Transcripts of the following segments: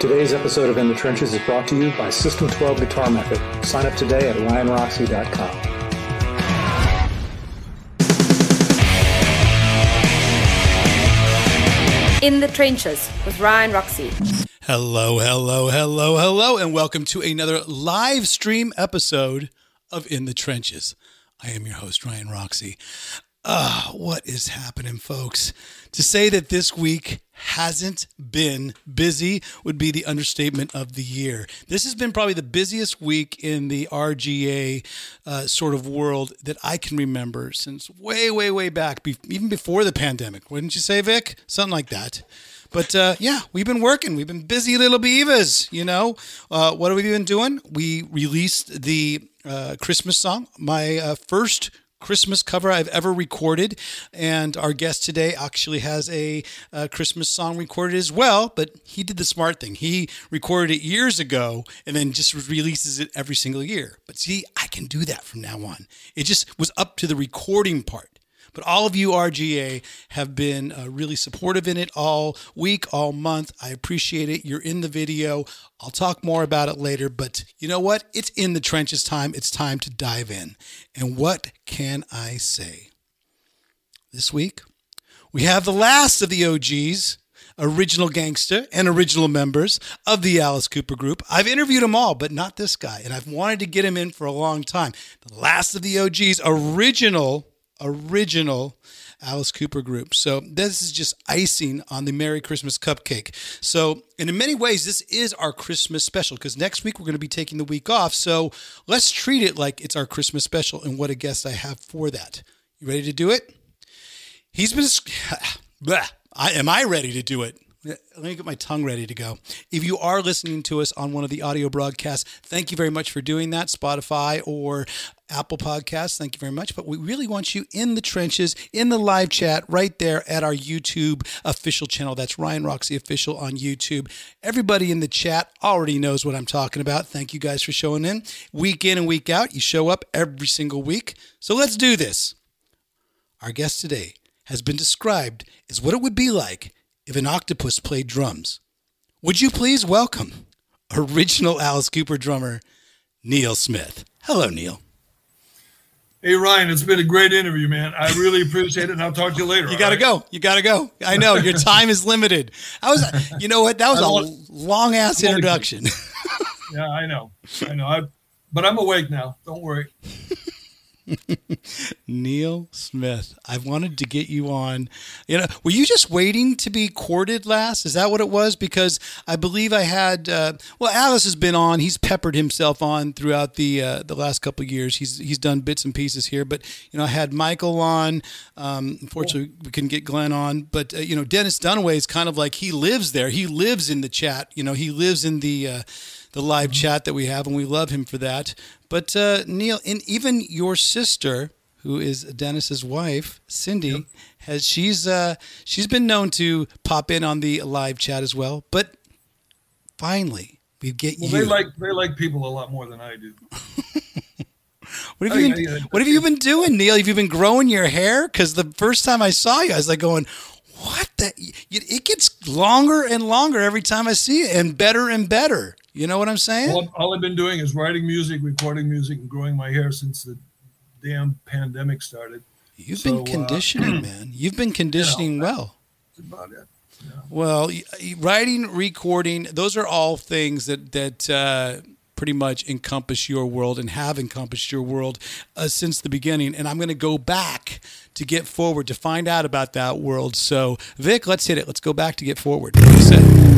Today's episode of In the Trenches is brought to you by System 12 Guitar Method. Sign up today at ryanroxie.com. In the Trenches with Ryan Roxie. Hello, hello, hello, hello, and welcome to another live stream episode of In the Trenches. I am your host, Ryan Roxie. Ah, what is happening, folks? To say that this week hasn't been busy would be the understatement of the year. This has been probably the busiest week in the RGA uh, sort of world that I can remember since way, way, way back, be- even before the pandemic. Wouldn't you say, Vic? Something like that. But uh, yeah, we've been working. We've been busy little beavers, you know. Uh, what have we been doing? We released the uh, Christmas song, my uh, first Christmas cover I've ever recorded. And our guest today actually has a, a, Christmas song recorded as well, but he did the smart thing. He recorded it years ago and then just releases it every single year. But see, I can do that from now on. It just was up to the recording part. But all of you RGA have been uh, really supportive in it all week, all month. I appreciate it. You're in the video. I'll talk more about it later. But you know what? It's in the trenches time. It's time to dive in. And what can I say? This week, we have the last of the OGs original gangster and original members of the Alice Cooper group. I've interviewed them all, but not this guy. And I've wanted to get him in for a long time. The last of the OGs, original original Alice Cooper group. So this is just icing on the Merry Christmas cupcake. So, and in many ways, this is our Christmas special because next week we're going to be taking the week off. So let's treat it like it's our Christmas special. And what a guest I have for that. You ready to do it? He's been. I, am I ready to do it? Let me get my tongue ready to go. If you are listening to us on one of the audio broadcasts, thank you very much for doing that, Spotify or Apple Podcasts. Thank you very much. But we really want you in the trenches, in the live chat, right there at our YouTube official channel. That's Ryan Roxie Official on YouTube. Everybody in the chat already knows what I'm talking about. Thank you guys for showing in. Week in and week out, you show up every single week. So let's do this. Our guest today has been described as what it would be like if an octopus played drums. Would you please welcome original Alice Cooper drummer, Neal Smith? Hello, Neal. Hey Ryan, it's been a great interview, man. I really appreciate it, and I'll talk to you later. You got to right? go. You got to go. I know your time is limited. I was, you know what? That was a long ass introduction. yeah, I know. I know. I, but I'm awake now. Don't worry. Neal Smith. I wanted to get you on. You know, were you just waiting to be courted last? Is that what it was? Because I believe I had. Uh, well, Alice has been on. He's peppered himself on throughout the uh, the last couple of years. He's he's done bits and pieces here. But you know, I had Michael on. Um, unfortunately, we couldn't get Glen on. But uh, you know, Dennis Dunaway is kind of like he lives there. He lives in the chat. You know, he lives in the uh, the live chat that we have, and we love him for that. But uh, Neal, and even your sister, who is Dennis's wife, Cindy, yep. has she's uh, she's been known to pop in on the live chat as well. But finally, we get well, you. They like they like people a lot more than I do. what have you been, What have you been doing, Neal? Have you been growing your hair? Because the first time I saw you, I was like going, "What the?" It gets longer and longer every time I see it, and better and better. You know what I'm saying? Well, all I've been doing is writing music, recording music, and growing my hair since the damn pandemic started. You've so, been uh, conditioning, uh, man. You've been conditioning you know, well. That's about it. Yeah. Well, writing, recording, those are all things that that uh, pretty much encompass your world and have encompassed your world uh, since the beginning. And I'm going to go back to get forward to find out about that world. So, Vic, let's hit it. Let's go back to get forward. What do you say?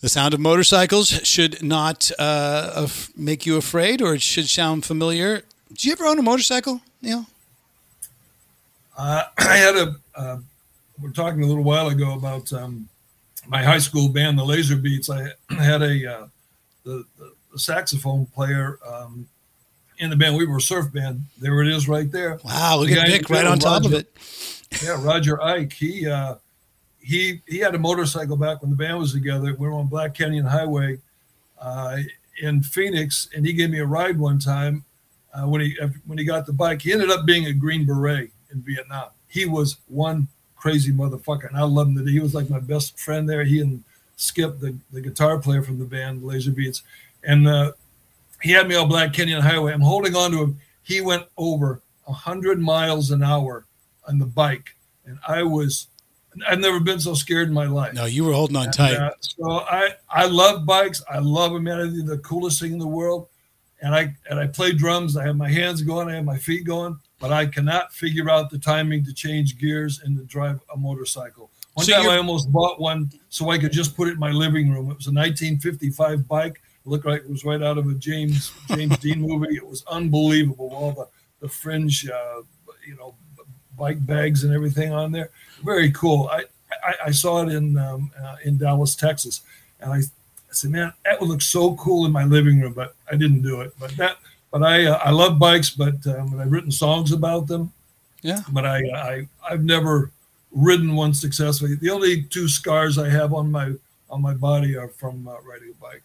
The sound of motorcycles should not uh, make you afraid, or it should sound familiar. Did you ever own a motorcycle, Neal? Uh, I had a. Uh, we're talking a little while ago about um, my high school band, the Laser Beats. I had a uh, the, the, saxophone player um, in the band. We were a surf band. There it is, right there. Wow, look the at Nick right on top of it. Yeah, Roger Ike. He uh, he he had a motorcycle back when the band was together. We were on Black Canyon Highway uh, in Phoenix, and he gave me a ride one time uh, when he when he got the bike. He ended up being a Green Beret in Vietnam. He was one crazy motherfucker, and I loved him. He was like my best friend there. He and Skip, the, the guitar player from the band Laser Beats, and uh, he had me on Black Canyon Highway. I'm holding on to him. He went over hundred miles an hour on the bike, and I was. I've never been so scared in my life. No, you were holding on And, tight. uh, so I I love bikes. I love them, man. I think they're the coolest thing in the world. And I and I play drums. I have my hands going. I have my feet going. But I cannot figure out the timing to change gears and to drive a motorcycle. One So time I almost bought one so I could just put it in my living room. It was a 1955 bike. It looked like it was right out of a James James Dean movie. It was unbelievable. All the the fringe, uh, you know, bike bags and everything on there. Very cool. I I, I saw it in um, uh, in Dallas, Texas, and I, I said, man, that would look so cool in my living room, but I didn't do it. But that, but I uh, I love bikes, but um, and I've written songs about them. Yeah. But I I I've never ridden one successfully. The only two scars I have on my on my body are from uh, riding a bike.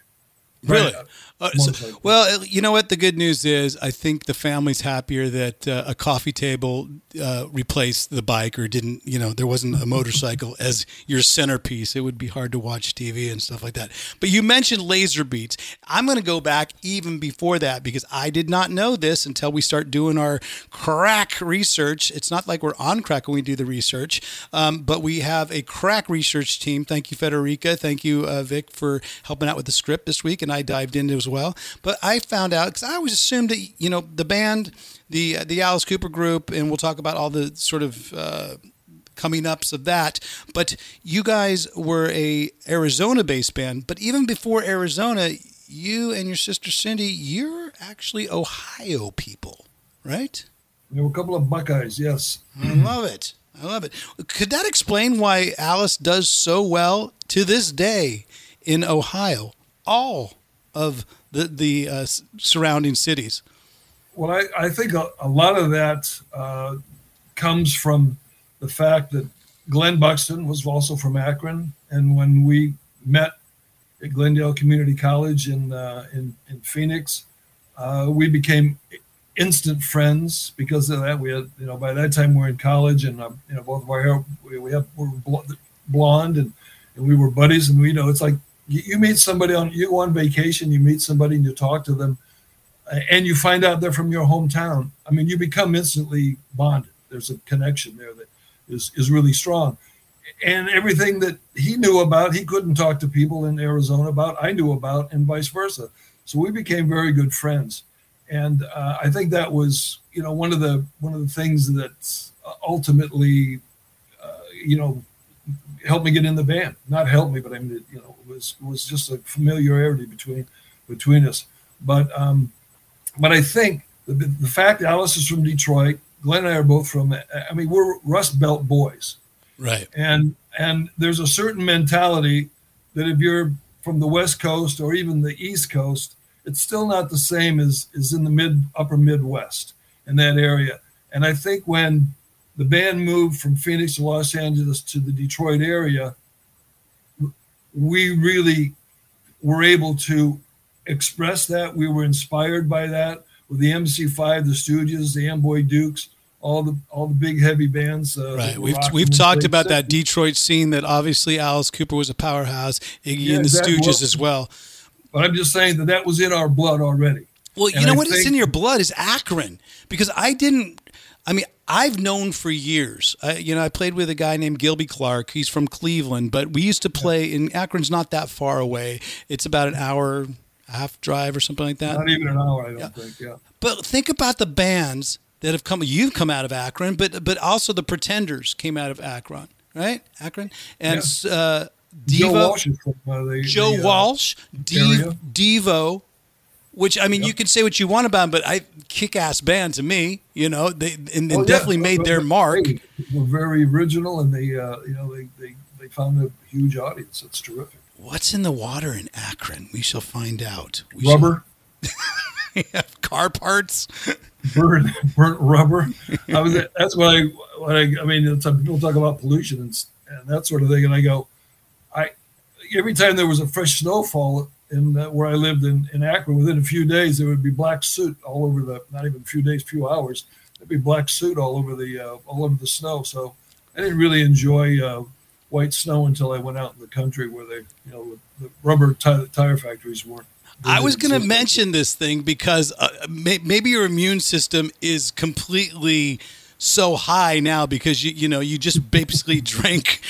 Really? Right, Uh, so- well, you know what? The good news is, I think the family's happier that uh, a coffee table uh, replaced the bike, or didn't. You know, there wasn't a motorcycle as your centerpiece. It would be hard to watch TV and stuff like that. But you mentioned laser beats. I'm going to go back even before that because I did not know this until we start doing our crack research. It's not like we're on crack when we do the research, um, but we have a crack research team. Thank you, Federica. Thank you, uh, Vic, for helping out with the script this week, and I dived into as well. But I found out because I always assumed that you know the band, the the Alice Cooper group, and we'll talk about all the sort of. Uh, coming ups of that but you guys were a arizona based band but even before arizona you and your sister cindy you're actually ohio people right there were a couple of Buckeyes. Yes. I love it. I love it. Could that explain why Alice does so well to this day in Ohio? All of the the uh, surrounding cities. Well, I, I think a, a lot of that uh, comes from the fact that Glen Buxton was also from Akron, and when we met at Glendale Community College in uh, in, in Phoenix, uh, we became instant friends because of that. We had, you know, by that time we were in college, and uh, you know, both of our hair we, we have we were bl- blonde, and, and we were buddies, and we you know it's like you, you meet somebody on you go on vacation, you meet somebody, and you talk to them and you find out they're from your hometown, I mean, you become instantly bonded. There's a connection there that is is really strong. And everything that he knew about, he couldn't talk to people in Arizona about. I knew about, and vice versa. So we became very good friends. And uh, I think that was, you know, one of the one of the things that ultimately, uh, you know, helped me get in the band. Not helped me, but I mean, it, you know, it was was just a familiarity between between us. But um, but I think the, the fact Alice is from Detroit, Glen and I are both from. I mean, we're Rust Belt boys, Right. and and there's a certain mentality that if you're from the West Coast or even the East Coast, it's still not the same as is in the mid upper Midwest in that area. And I think when the band moved from Phoenix to Los Angeles to the Detroit area, we really were able to express that. We were inspired by that with the MC5, the Stooges, the Amboy Dukes, all the all the big heavy bands. Uh, Right. We've we've talked about that Detroit scene that obviously Alice Cooper was a powerhouse, Iggy Yeah, and the exactly. Stooges as well. But I'm just saying that that was in our blood already. Well, you And know I what? It's think- in your blood is Akron because I didn't. I mean, I've known for years. I, you know, I played with a guy named Gilby Clarke. He's from Cleveland, but we used to play in Akron's not that far away. It's about an hour, half drive or something like that. Not even an hour, I don't think. Yeah. But think about the bands that have come. You've come out of Akron, but but also the Pretenders came out of Akron, right? Akron and uh, Joe Walsh is from uh, the Joe the, uh, Walsh, Dev. Devo, which I mean, you can say what you want about them, but I kick-ass band to me. You know, they and, Oh, yeah. definitely made their mark. hey, Were very original, and they, uh, you know, they, they they found a huge audience. That's terrific. What's in the water in Akron? We shall find out. We Rubber, shall- have car parts. burnt, burnt rubber. I was. That's what I. What I. I mean, some people talk about pollution and, and that sort of thing, and I go, I. Every time there was a fresh snowfall in uh, where I lived in in Akron, within a few days there would be black soot all over the. Not even a few days, few hours. There'd be black soot all over the uh, all over the snow. So I didn't really enjoy uh, white snow until I went out in the country where they, you know, the rubber tire, tire factories weren't. I was going to mention this thing because uh, may, maybe your immune system is completely so high now because you you know you just basically drank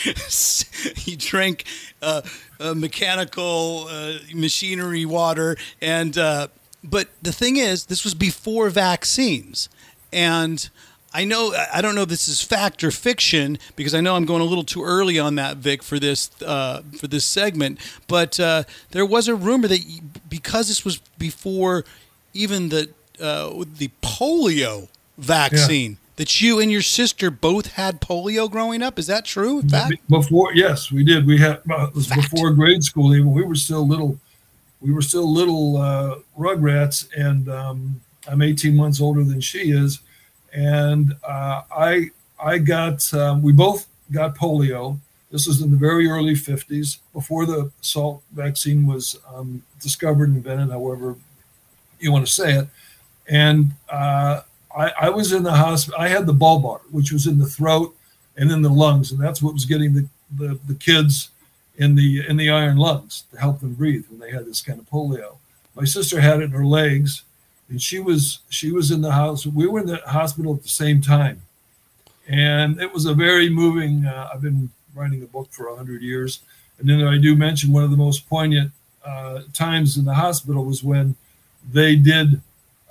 you drank uh, uh, mechanical uh, machinery water and uh, but the thing is this was before vaccines. And I know I don't know if this is fact or fiction because I know I'm going a little too early on that Vic for this uh, for this segment but uh, there was a rumor that because this was before even the uh, the polio vaccine that you and your sister both had polio growing up? Is that true? Fact? Before yes we did. We had uh, it was Fact. before grade school even. We were still little we were still little uh, rugrats and um, i'm 18 months older than she is. And uh, i i got um, we both got polio. This was in the very early 50s before the Salk vaccine was um, discovered and invented however you want to say it. And uh, I, I was in the hospital i had the bulbar which was in the throat and in the lungs, and that's what was getting the, the, the kids in the in the iron lungs to help them breathe when they had this kind of polio. My sister had it in her legs, and she was she was in the house. We were in the hospital at the same time, and it was a very moving. Uh, I've been writing a book for hundred years, and then I do mention one of the most poignant uh, times in the hospital was when they did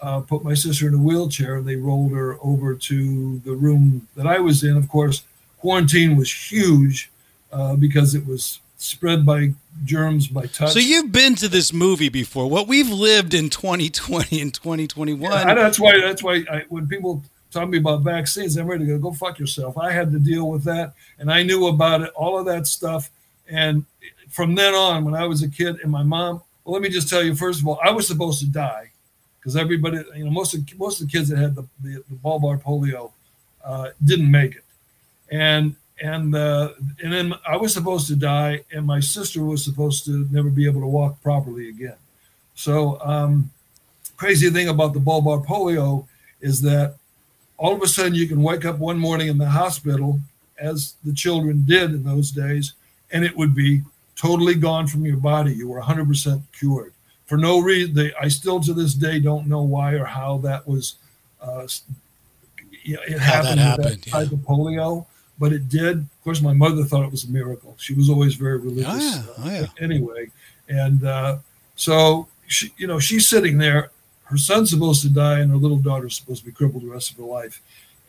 uh, put my sister in a wheelchair and they rolled her over to the room that I was in. Of course, quarantine was huge uh, because it was spread by germs by touch. so you've been to this movie before what we've lived in 2020 and 2021 Yeah, that's why. That's why I, when people talk to me about vaccines, I'm ready to go. Go fuck yourself. I had to deal with that, and I knew about it, all of that stuff. And from then on, when I was a kid, and my mom. Well, let me just tell you. First of all, I was supposed to die because everybody, you know, most of most of the kids that had the the, the bulbar polio uh, didn't make it, and and uh, and then I was supposed to die, and my sister was supposed to never be able to walk properly again. So, um, crazy thing about the bulbar polio is that all of a sudden you can wake up one morning in the hospital, as the children did in those days, and it would be totally gone from your body. You were 100% cured for no reason. They, I still to this day don't know why or how that was. Uh, it How happened, with happened, that type of polio, but it did. Of course, my mother thought it was a miracle. She was always very religious. Oh, yeah. uh, Oh, yeah. Anyway, and uh, so she, you know, she's sitting there. Her son's supposed to die, and her little daughter's supposed to be crippled the rest of her life.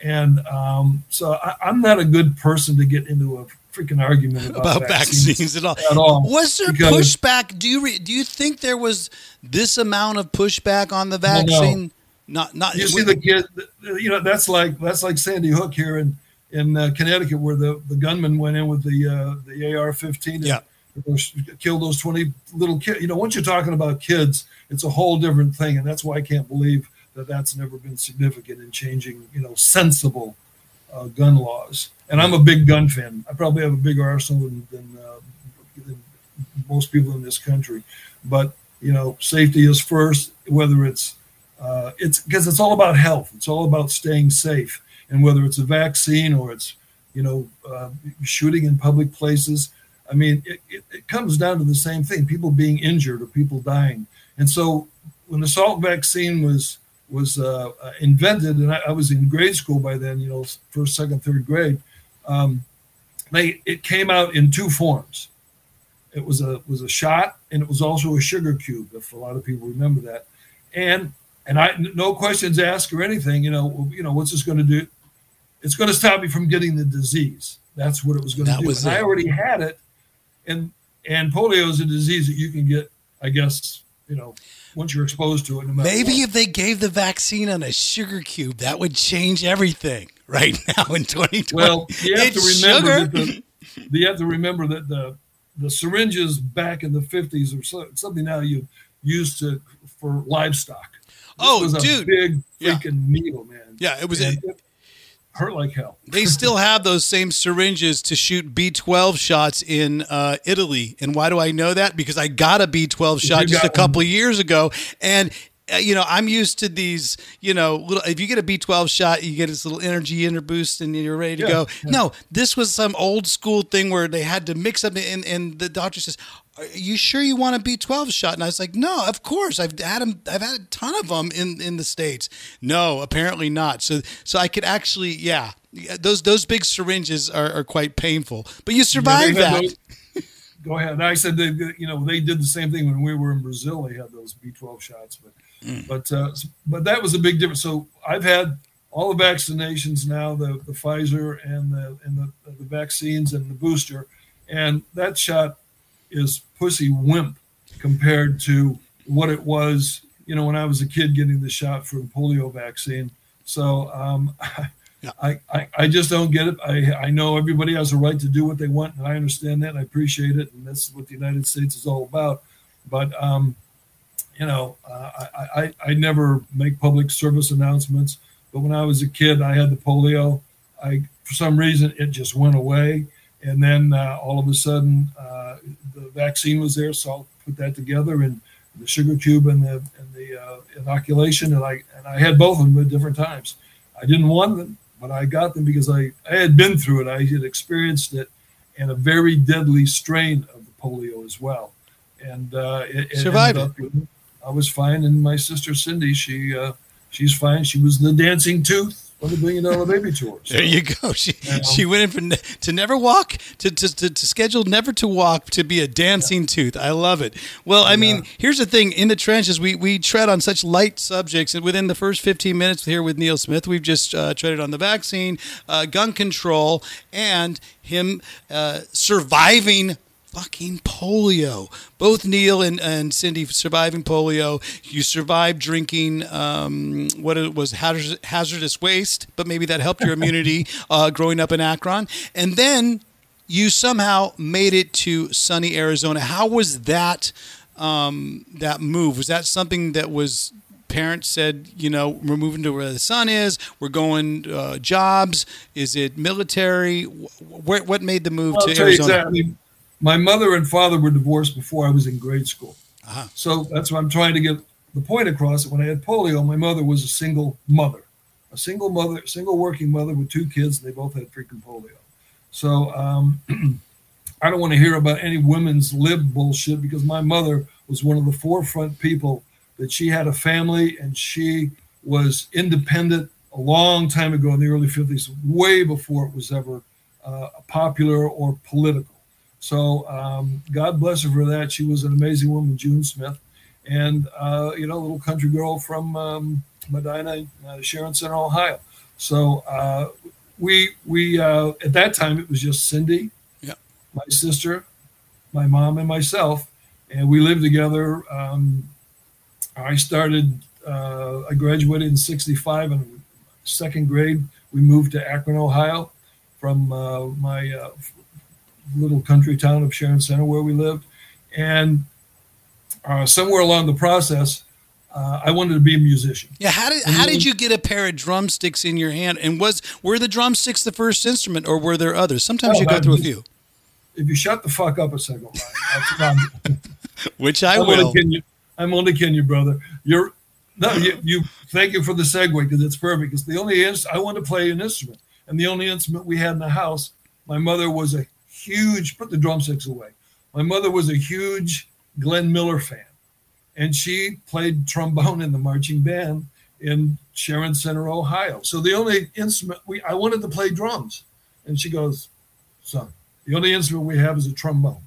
And um, so I, I'm not a good person to get into a freaking argument about, about vaccines, at all. at all. Was there pushback? Do you re, do you think there was this amount of pushback on the Well, no. vaccine? Not not You see the kid, you know, that's like that's like Sandy Hook here in in uh, Connecticut, where the the gunman went in with the uh, the AR-15 and Yeah. killed those twenty little kids. You know, once you're talking about kids, it's a whole different thing, and that's why I can't believe that that's never been significant in changing, you know, sensible uh, gun laws. And I'm a big gun fan. I probably have a bigger arsenal than, than, uh, than most people in this country. But you know, safety is first. Whether it's uh, it's because it's all about health. It's all about staying safe. And whether it's a vaccine or it's you know uh, shooting in public places, I mean, it, it, it comes down to the same thing: people being injured or people dying. And so, when the Salk vaccine was was uh, uh, invented, and I, I was in grade school by then, you know, first, second, third grade. Um, they it came out in two forms. It was a was a shot, and it was also a sugar cube. If a lot of people remember that, and and I no questions asked or anything. You know, you know what's this going to do? It's going to stop me from getting the disease. That's what it was going to do. and I already had it, and and polio is a disease that you can get. I guess you know once you're exposed to it. No Maybe what. if they gave the vaccine on a sugar cube, that would change everything right now in 2020. Well, you have to remember sugar. that the, you have to remember that the the syringes back in the fifties or so, something now you used to for livestock. This Oh, was a dude. big Yeah. freaking needle, man. Yeah, it was. And it hurt like hell. they still have those same syringes to shoot B12 shots in uh, Italy. And why do I know that? Because I got a B12 shot just a couple of years ago. And uh, you know, I'm used to these, you know, little, if you get a B12 shot, you get this little energy inner boost and you're ready to Yeah, go. yeah. No, this was some old school thing where they had to mix up and, and the doctor says, are you sure you want a B12 shot? And I was like, no, of course. I've had them. I've had a ton of them in, in the States. No, apparently not. So, so I could actually, yeah, those, those big syringes are, are quite painful, but you Yeah, survived they that. those- Go ahead. I said they- you know, they did the same thing when we were in Brazil. They had those B12 shots, but Mm. but uh, but that was a big difference. So I've had all the vaccinations now, the the Pfizer and the and the, the vaccines and the booster, and that shot is pussy wimp compared to what it was, you know, when I was a kid getting the shot for the polio vaccine. So um, Yeah. I, I, I just don't get it. I, I know everybody has a right to do what they want, and I understand that, and I appreciate it, and that's what the United States is all about. But um, you know, uh, I, I I never make public service announcements. But when I was a kid, I had the polio. I for some reason it just went away, and then uh, all of a sudden uh, vaccine was there, so I'll put that together and the sugar cube and the and the uh, inoculation, and I and I had both of them at different times. I didn't want them, but I got them because I, I had been through it. I had experienced it, and a very deadly strain of the polio as well. And uh, it, it Survived up- I was fine, and my sister Cindy, she uh, she's fine. She was the dancing tooth on the billion dollar baby. So, There you go. She Yeah. she went in for ne- to never walk to, to, to, to schedule never to walk to be a dancing tooth. I love it. Well, I mean, here's the thing: in the trenches, we we tread on such light subjects, and within the first 15 minutes here with Neal Smith, we've just uh, treaded on the vaccine, uh, gun control, and him uh, surviving fucking polio. Both Neal and, and Cindy surviving polio. You survived drinking um, what it was hazardous, hazardous waste, but maybe that helped your immunity uh, growing up in Akron. And then you somehow made it to sunny Arizona. How was that um, that move? Was that something that was parents said, you know, we're moving to where the sun is. We're going uh, jobs. Is it military? Wh- What what made the move I'll to Arizona? exactly. My mother and father were divorced before I was in grade school. Uh-huh. So that's what I'm trying to get the point across. That when I had polio, my mother was a single mother, a single mother, single working mother with two kids. And they both had freaking polio. So um, I don't want to hear about any women's lib bullshit because my mother was one of the forefront people that she had a family and she was independent a long time ago in the early 50s, way before it was ever uh, popular or political. So um, God bless her for that. She was an amazing woman, June Smith, and uh, you know, a little country girl from um, Medina, uh, Sharon Center, Ohio. So uh, we we uh, at that time it was just Cindy, Yeah. my sister, my mom, and myself, and we lived together. Um, I started. Uh, I graduated in '65 in second grade. We moved to Akron, Ohio, from uh, my uh, little country town of Sharon Center where we lived, and uh, somewhere along the process, uh, I wanted to be a musician. Yeah, how did how did you get a pair of drumsticks in your hand? And was were the drumsticks the first instrument, or were there others? Sometimes Oh, you go through a few, If you shut the fuck up a second, Ryan, that's what I'm- which I I'm will. only you. I'm only kidding you, brother. You're no, you, you. Thank you for the segue because it's perfect. Because the only ins- I want to play an instrument, and the only instrument we had in the house, my mother was a huge. Put the drumsticks away. My mother was a huge Glenn Miller fan, and she played trombone in the marching band in Sharon Center, Ohio. So the only instrument we I wanted to play drums, and she goes, "Son, the only instrument we have is a trombone."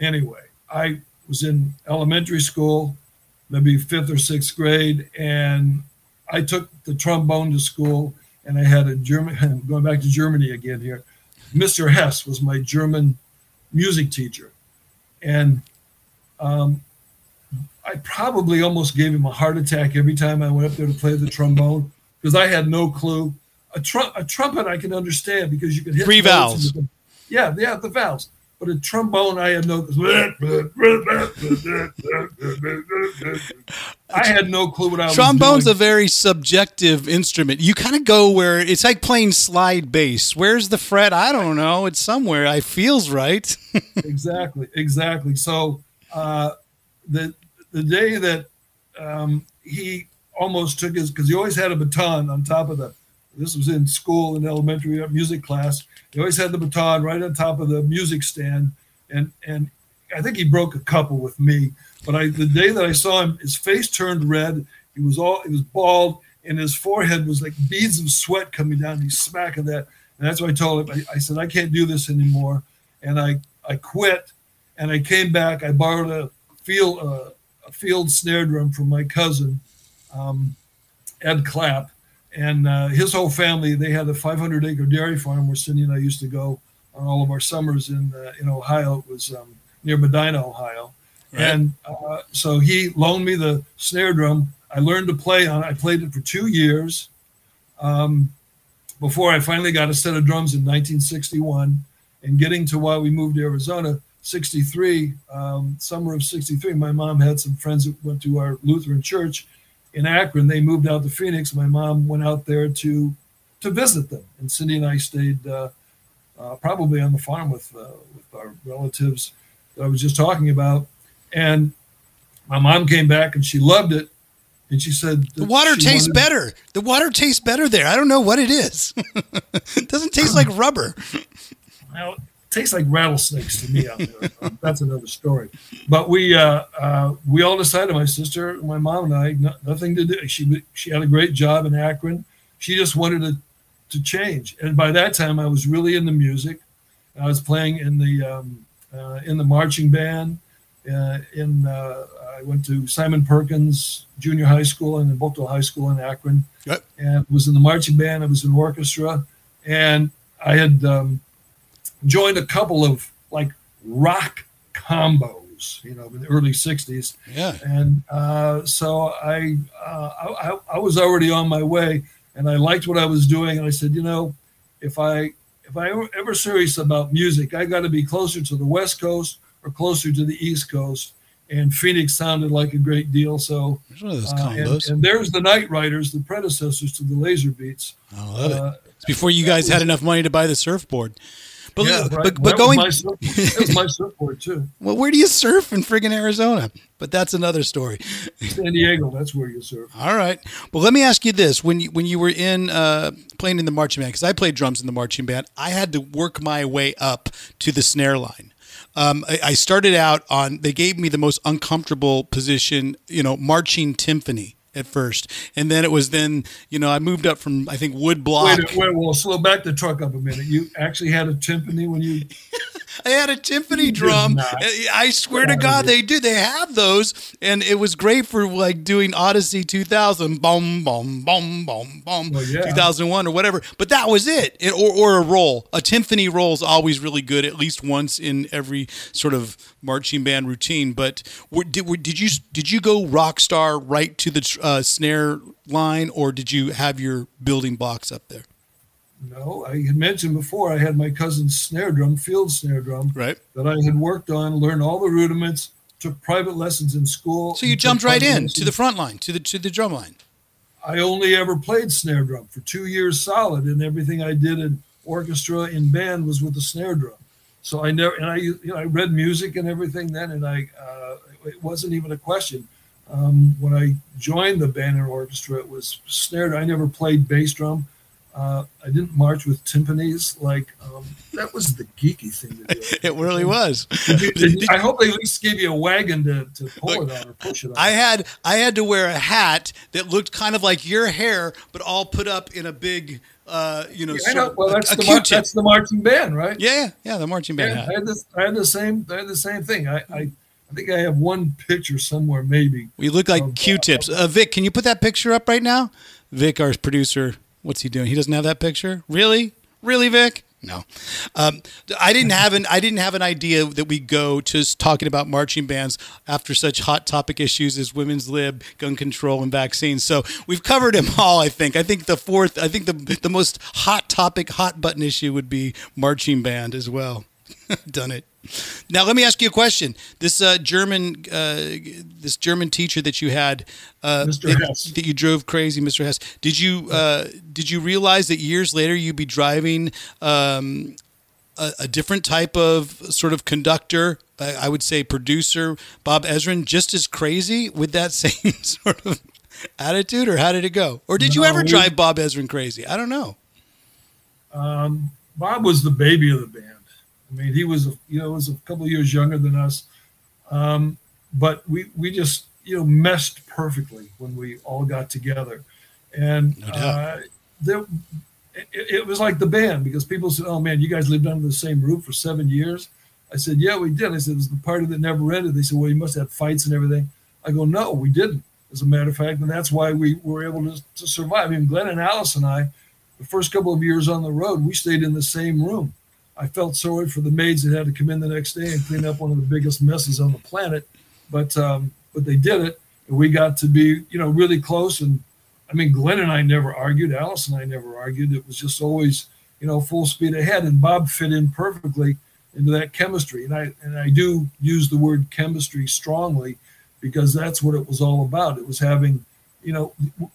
Anyway, I was in elementary school, maybe fifth or sixth grade, and I took the trombone to school, and I had a German. Going back to Germany again here, Mr. Hess was my German music teacher, and um, I probably almost gave him a heart attack every time I went up there to play the trombone because I had no clue. A, trum- a trumpet I can understand because you can hit Three valves. and- Yeah, yeah, the valves. But a trombone, I had no. I had no clue what I was doing. Trombone's doing. a very subjective instrument. You kind of go where it's like playing slide bass. Where's the fret? I don't know. It's somewhere. I feels right. exactly, exactly. So uh, the the day that um, he almost took his because he always had a baton on top of the. This was in school in elementary music class. He always had the baton right on top of the music stand, and and I think he broke a couple with me. But I the day that I saw him, his face turned red. He was all he was bald, and his forehead was like beads of sweat coming down. He's smacking that, and that's why I told him. I, I said I can't do this anymore, and I I quit, and I came back. I borrowed a field uh, a field snare drum from my cousin, um, Ed Clapp, and uh, his whole family. They had a 500 acre dairy farm where Cindy and I used to go on all of our summers in uh, in Ohio. It was um, near Medina, Ohio. Right. And uh, so he loaned me the snare drum. I learned to play on. I played it for two years um, before I finally got a set of drums in 1961. And getting to why we moved to Arizona, 63, um, summer of 63, my mom had some friends that went to our Lutheran church in Akron. They moved out to Phoenix. My mom went out there to to visit them, and Cindy and I stayed uh, uh, probably on the farm with uh, with our relatives that I was just talking about. And my mom came back and she loved it. And she said, The water tastes wanted- better. The water tastes better there. I don't know what it is. it doesn't taste like rubber. Well, it tastes like rattlesnakes to me out there. That's another story. But we uh, uh, we all decided, my sister, my mom and I, no, nothing to do. She she had a great job in Akron. She just wanted to to change. And by that time, I was really into music. I was playing in the um, uh, in the marching band. Uh, in uh, I went to Simon Perkins Junior High School and then Buchtel High School in Akron, yep. and was in the marching band. I was in orchestra, and I had um, joined a couple of like rock combos, you know, in the early '60s. Yeah, and uh, so I, uh, I I was already on my way, and I liked what I was doing, and I said, you know, if I if I ever, ever serious about music, I got to be closer to the West Coast or closer to the East Coast. And Phoenix sounded like a great deal. So, one of those combos. Uh, and, and, there's the Night Riders, the predecessors to the Laser Beats. I love uh, it. It's before you guys had enough money to buy the surfboard. But, yeah, but, right. but going, was my, that was my surfboard too. well, where do you surf in friggin' Arizona? But that's another story. San Diego, that's where you surf. All right. Well, let me ask you this: when you when you were in uh, playing in the marching band, because I played drums in the marching band, I had to work my way up to the snare line. Um, I, I started out on. They gave me the most uncomfortable position, you know, marching timpani at first, and then it was then you know I moved up from I think wood block. Wait, wait, well, slow back the truck up a minute. You actually had a timpani when you. I had a timpani drum. I swear to God, they do. They have those, and it was great for like doing Odyssey 2000, boom, boom, boom, boom, boom, well, yeah. 2001 or whatever. But that was it, it or, or a roll. A timpani roll is always really good, at least once in every sort of marching band routine. But were, did were, did you did you go rock star right to the uh, snare line, or did you have your building blocks up there? No, I had mentioned before I had my cousin's snare drum, field snare drum, right, that I had worked on, learned all the rudiments, took private lessons in school. So you jumped right in lessons. to the front line, to the to the drum line. I only ever played snare drum for two years solid, and everything I did in orchestra in band was with the snare drum. So I never and I you know I read music and everything then, and I uh, it wasn't even a question. Um, when I joined the band and orchestra, it was snare. I never played bass drum. Uh, I didn't march with timpanis. Like um, that was the geeky thing to do. it really was. I hope they at least gave you a wagon to, to pull Look, it on or push it on. I had I had to wear a hat that looked kind of like your hair, but all put up in a big. Uh, you know, yeah, know. well, that's the mar- that's the marching band, right? Yeah, yeah, the marching band. Yeah, I had this. I had the same. I had the same thing. I, I I think I have one picture somewhere, maybe. We look like of, Q-tips. Uh, Vic, can you put that picture up right now? Vic, our producer, what's he doing? He doesn't have that picture. Really, really, Vic? No, um, I didn't have an I didn't have an idea that we go just talking about marching bands after such hot topic issues as women's lib, gun control, and vaccines. So we've covered them all. I think. I think the fourth. I think the the most hot topic, hot button issue would be marching band as well. Done it. Now let me ask you a question. This uh, German, uh, this German teacher that you had, uh, that, that, you drove crazy, Mr. Hess. Did you uh, did you realize that years later you'd be driving um, a, a, different type of sort of conductor? I would say producer Bob Ezrin, just as crazy with that same sort of attitude, or how did it go? Or did you ever drive Bob Ezrin crazy? I don't know. Um, Bob was the baby of the band. I mean, he was, a, you know, was a couple of years younger than us, um, but we we just you know meshed perfectly when we all got together, and No uh, there, it, it was like the band because people said, "Oh man, you guys lived under the same roof for seven years." I said, "Yeah, we did." I said, "It was the party that never ended." They said, "Well, you must have fights and everything." I go, "No, we didn't." As a matter of fact, and that's why we were able to, to survive. I mean, Glen and Alice and I, the first couple of years on the road, we stayed in the same room. I felt sorry for the maids that had to come in the next day and clean up one of the biggest messes on the planet, but um, but they did it, and we got to be you know really close. And I mean, Glen and I never argued. Alice and I never argued. It was just always you know full speed ahead. And Bob fit in perfectly into that chemistry. And I and I do use the word chemistry strongly because that's what it was all about. It was having you know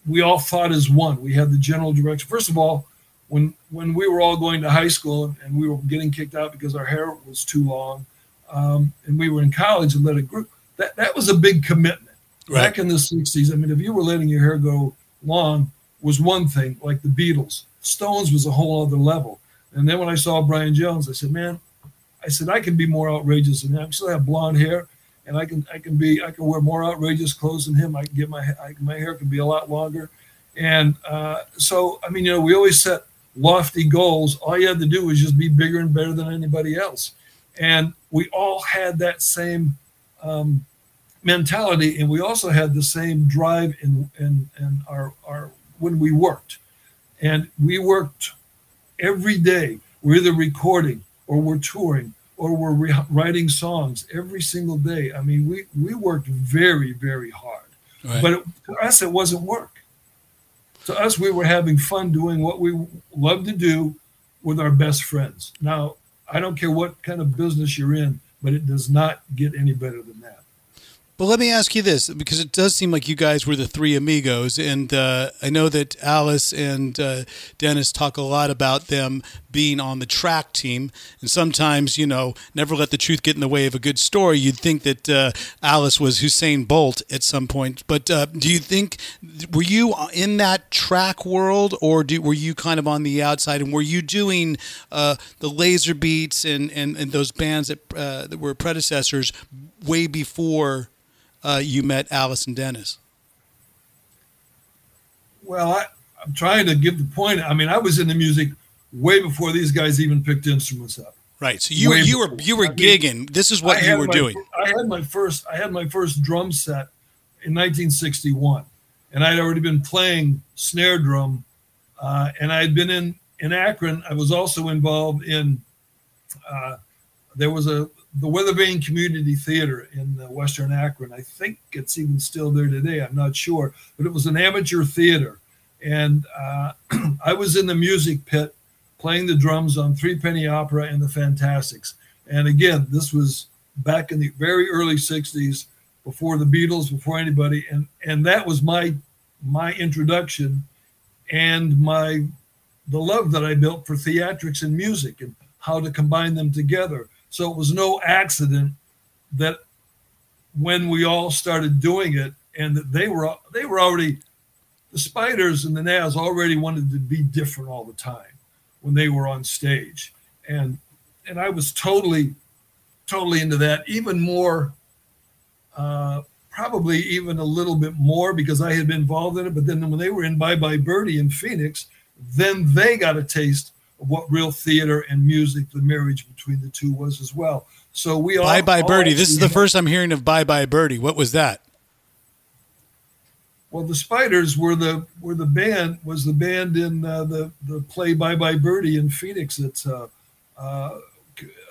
we all thought as one. We had the general direction. First of all when when we were all going to high school and we were getting kicked out because our hair was too long, um, and we were in college and let it grow. That that was a big commitment. Right. Back in the '60s, I mean, if you were letting your hair go long, was one thing. Like the Beatles, Stones was a whole other level. And then when I saw Brian Jones, I said, man, I said I can be more outrageous than him. I still have blonde hair, and I can I can be I can wear more outrageous clothes than him. I can get my I, my hair can be a lot longer, and uh, so I mean you know we always set lofty goals. All you had to do was just be bigger and better than anybody else, and we all had that same um, mentality, and we also had the same drive in in, in our our when we worked, and we worked every day. We're either recording or we're touring or we're re- writing songs every single day. I mean, we we worked very very hard, Right. but it, to us it wasn't work. To us, we were having fun doing what we love to do with our best friends. Now, I don't care what kind of business you're in, but it does not get any better than that. But let me ask you this, because it does seem like you guys were the three amigos, and uh, I know that Alice and uh, Dennis talk a lot about them being on the track team, and sometimes, you know, never let the truth get in the way of a good story. You'd think that uh, Alice was Usain Bolt at some point, but uh, do you think were you in that track world, or do, were you kind of on the outside, and were you doing uh, the laser beats and, and, and those bands that uh, that were predecessors way before? uh, you met Alice and Dennis? Well, I, I'm trying to give the point. I mean, I was in the music way before these guys even picked instruments up. Right. So you Way you were you were I mean, gigging. This is what I you were my- doing. I had my first I had my first drum set in 1961, and I'd already been playing snare drum, uh, and I had been in in Akron. I was also involved in. Uh, there was a the Weather Vane Community Theater in uh, Western Akron. I think it's even still there today. I'm not sure, but it was an amateur theater, and uh, I was in the music pit playing the drums on Three Penny Opera and the Fantasticks. And again, this was back in the very early '60s, before the Beatles, before anybody, and and that was my my introduction and my the love that I built for theatrics and music and how to combine them together. So it was no accident that when we all started doing it and that they were they were already the spiders and the Nazz already wanted to be different all the time when they were on stage. And and I was totally totally into that even more uh, probably even a little bit more because I had been involved in it. But then when they were in Bye Bye Birdie in Phoenix, then they got a taste of what real theater and music, the marriage between the two was as well. So we all Bye bye all birdie. This is the first I'm hearing of Bye bye birdie. What was that? Well, the Spiders were the were the band was the band in uh, the the play Bye Bye Birdie in Phoenix. It's uh, uh,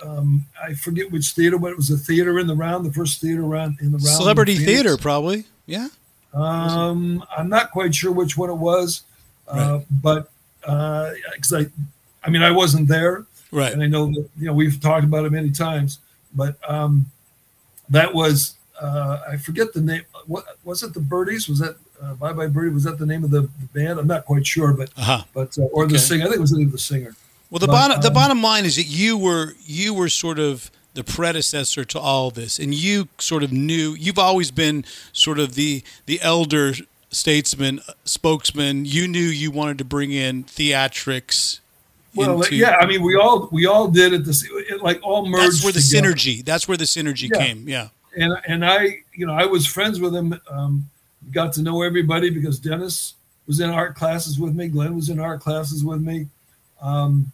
um, I forget which theater, but it was a theater in the round, the first theater around in the round. Celebrity theater, probably. Yeah. Um, I'm not quite sure which one it was, uh, but because I, I mean, I wasn't there, Right. and I know that you know we've talked about it many times, but um, that was uh, I forget the name. What was it? The Birdies? Was that uh, Bye Bye Birdie? Was that the name of the, the band? I'm not quite sure, but Uh-huh. but uh, or Okay. the singer. I think it was the name of the singer. Well, the But, bottom the um, bottom line is that you were you were sort of the predecessor to all this, and you sort of knew you've always been sort of the the elder statesman, uh, spokesman, you knew you wanted to bring in theatrics. Well, into- yeah, I mean, we all we all did it. This it like all merged. that's where the together. synergy. That's where the synergy Yeah. came. Yeah. and and I, you know, I was friends with him. Um, got to know everybody because Dennis was in art classes with me. Glen was in art classes with me. Um,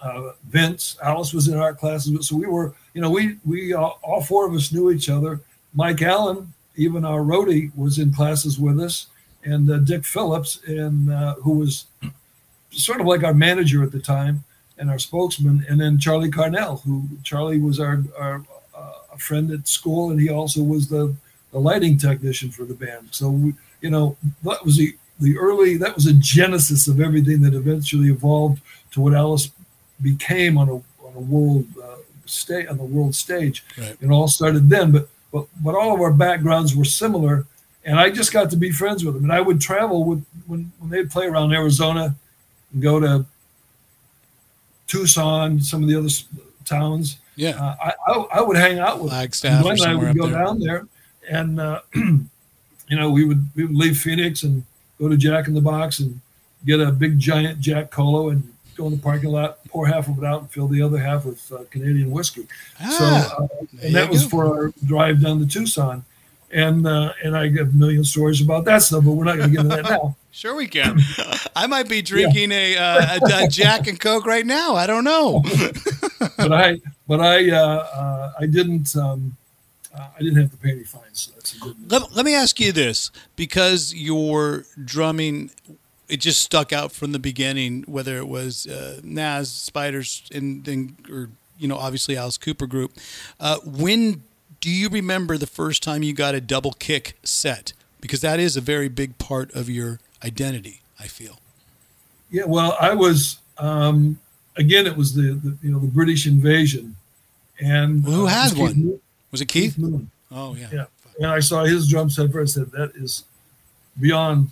uh, Vince, Alice was in art classes. with- So we were, you know, we we all, all four of us knew each other. Mike Allen, even our roadie, was in classes with us, and uh, Dick Phillips, and uh, who was sort of like our manager at the time and our spokesman, and then Charlie Carnal, who Charlie was our our uh, a friend at school, and he also was the, the lighting technician for the band. So we, you know, that was the the early that was a genesis of everything that eventually evolved to what Alice became on a on a world uh, state on the world stage. Right. It all started then, but but but all of our backgrounds were similar, and I just got to be friends with them. And I would travel with when when they'd play around Arizona, and go to Tucson, some of the other towns. Yeah. Uh, I, I I would hang out with them. Flagstaff Glen and I would go there. down there, and uh, you know we would we would leave Phoenix and go to Jack in the Box and get a big giant Jack Colo and go in the parking lot, pour half of it out, and fill the other half with uh, Canadian whiskey. Ah, so uh, and that was go. for our drive down to Tucson, and uh, and I have a million stories about that stuff, but we're not going to get into that now. Sure, we can. I might be drinking a, uh, a, a Jack and Coke right now. I don't know. But I but I uh, uh, I didn't um, uh, I didn't have to pay any fines. So that's a good. let, let me ask you this because your drumming it just stuck out from the beginning whether it was uh, Nazz Spiders and then or you know obviously Alice Cooper group uh, when do you remember the first time you got a double kick set because that is a very big part of your identity I feel Yeah, well, I was um, again. It was the, the you know the British invasion, and Well, who uh, has one? Moon- was it Keith Moon. oh yeah, Yeah, and I saw his drum set first. I said that is beyond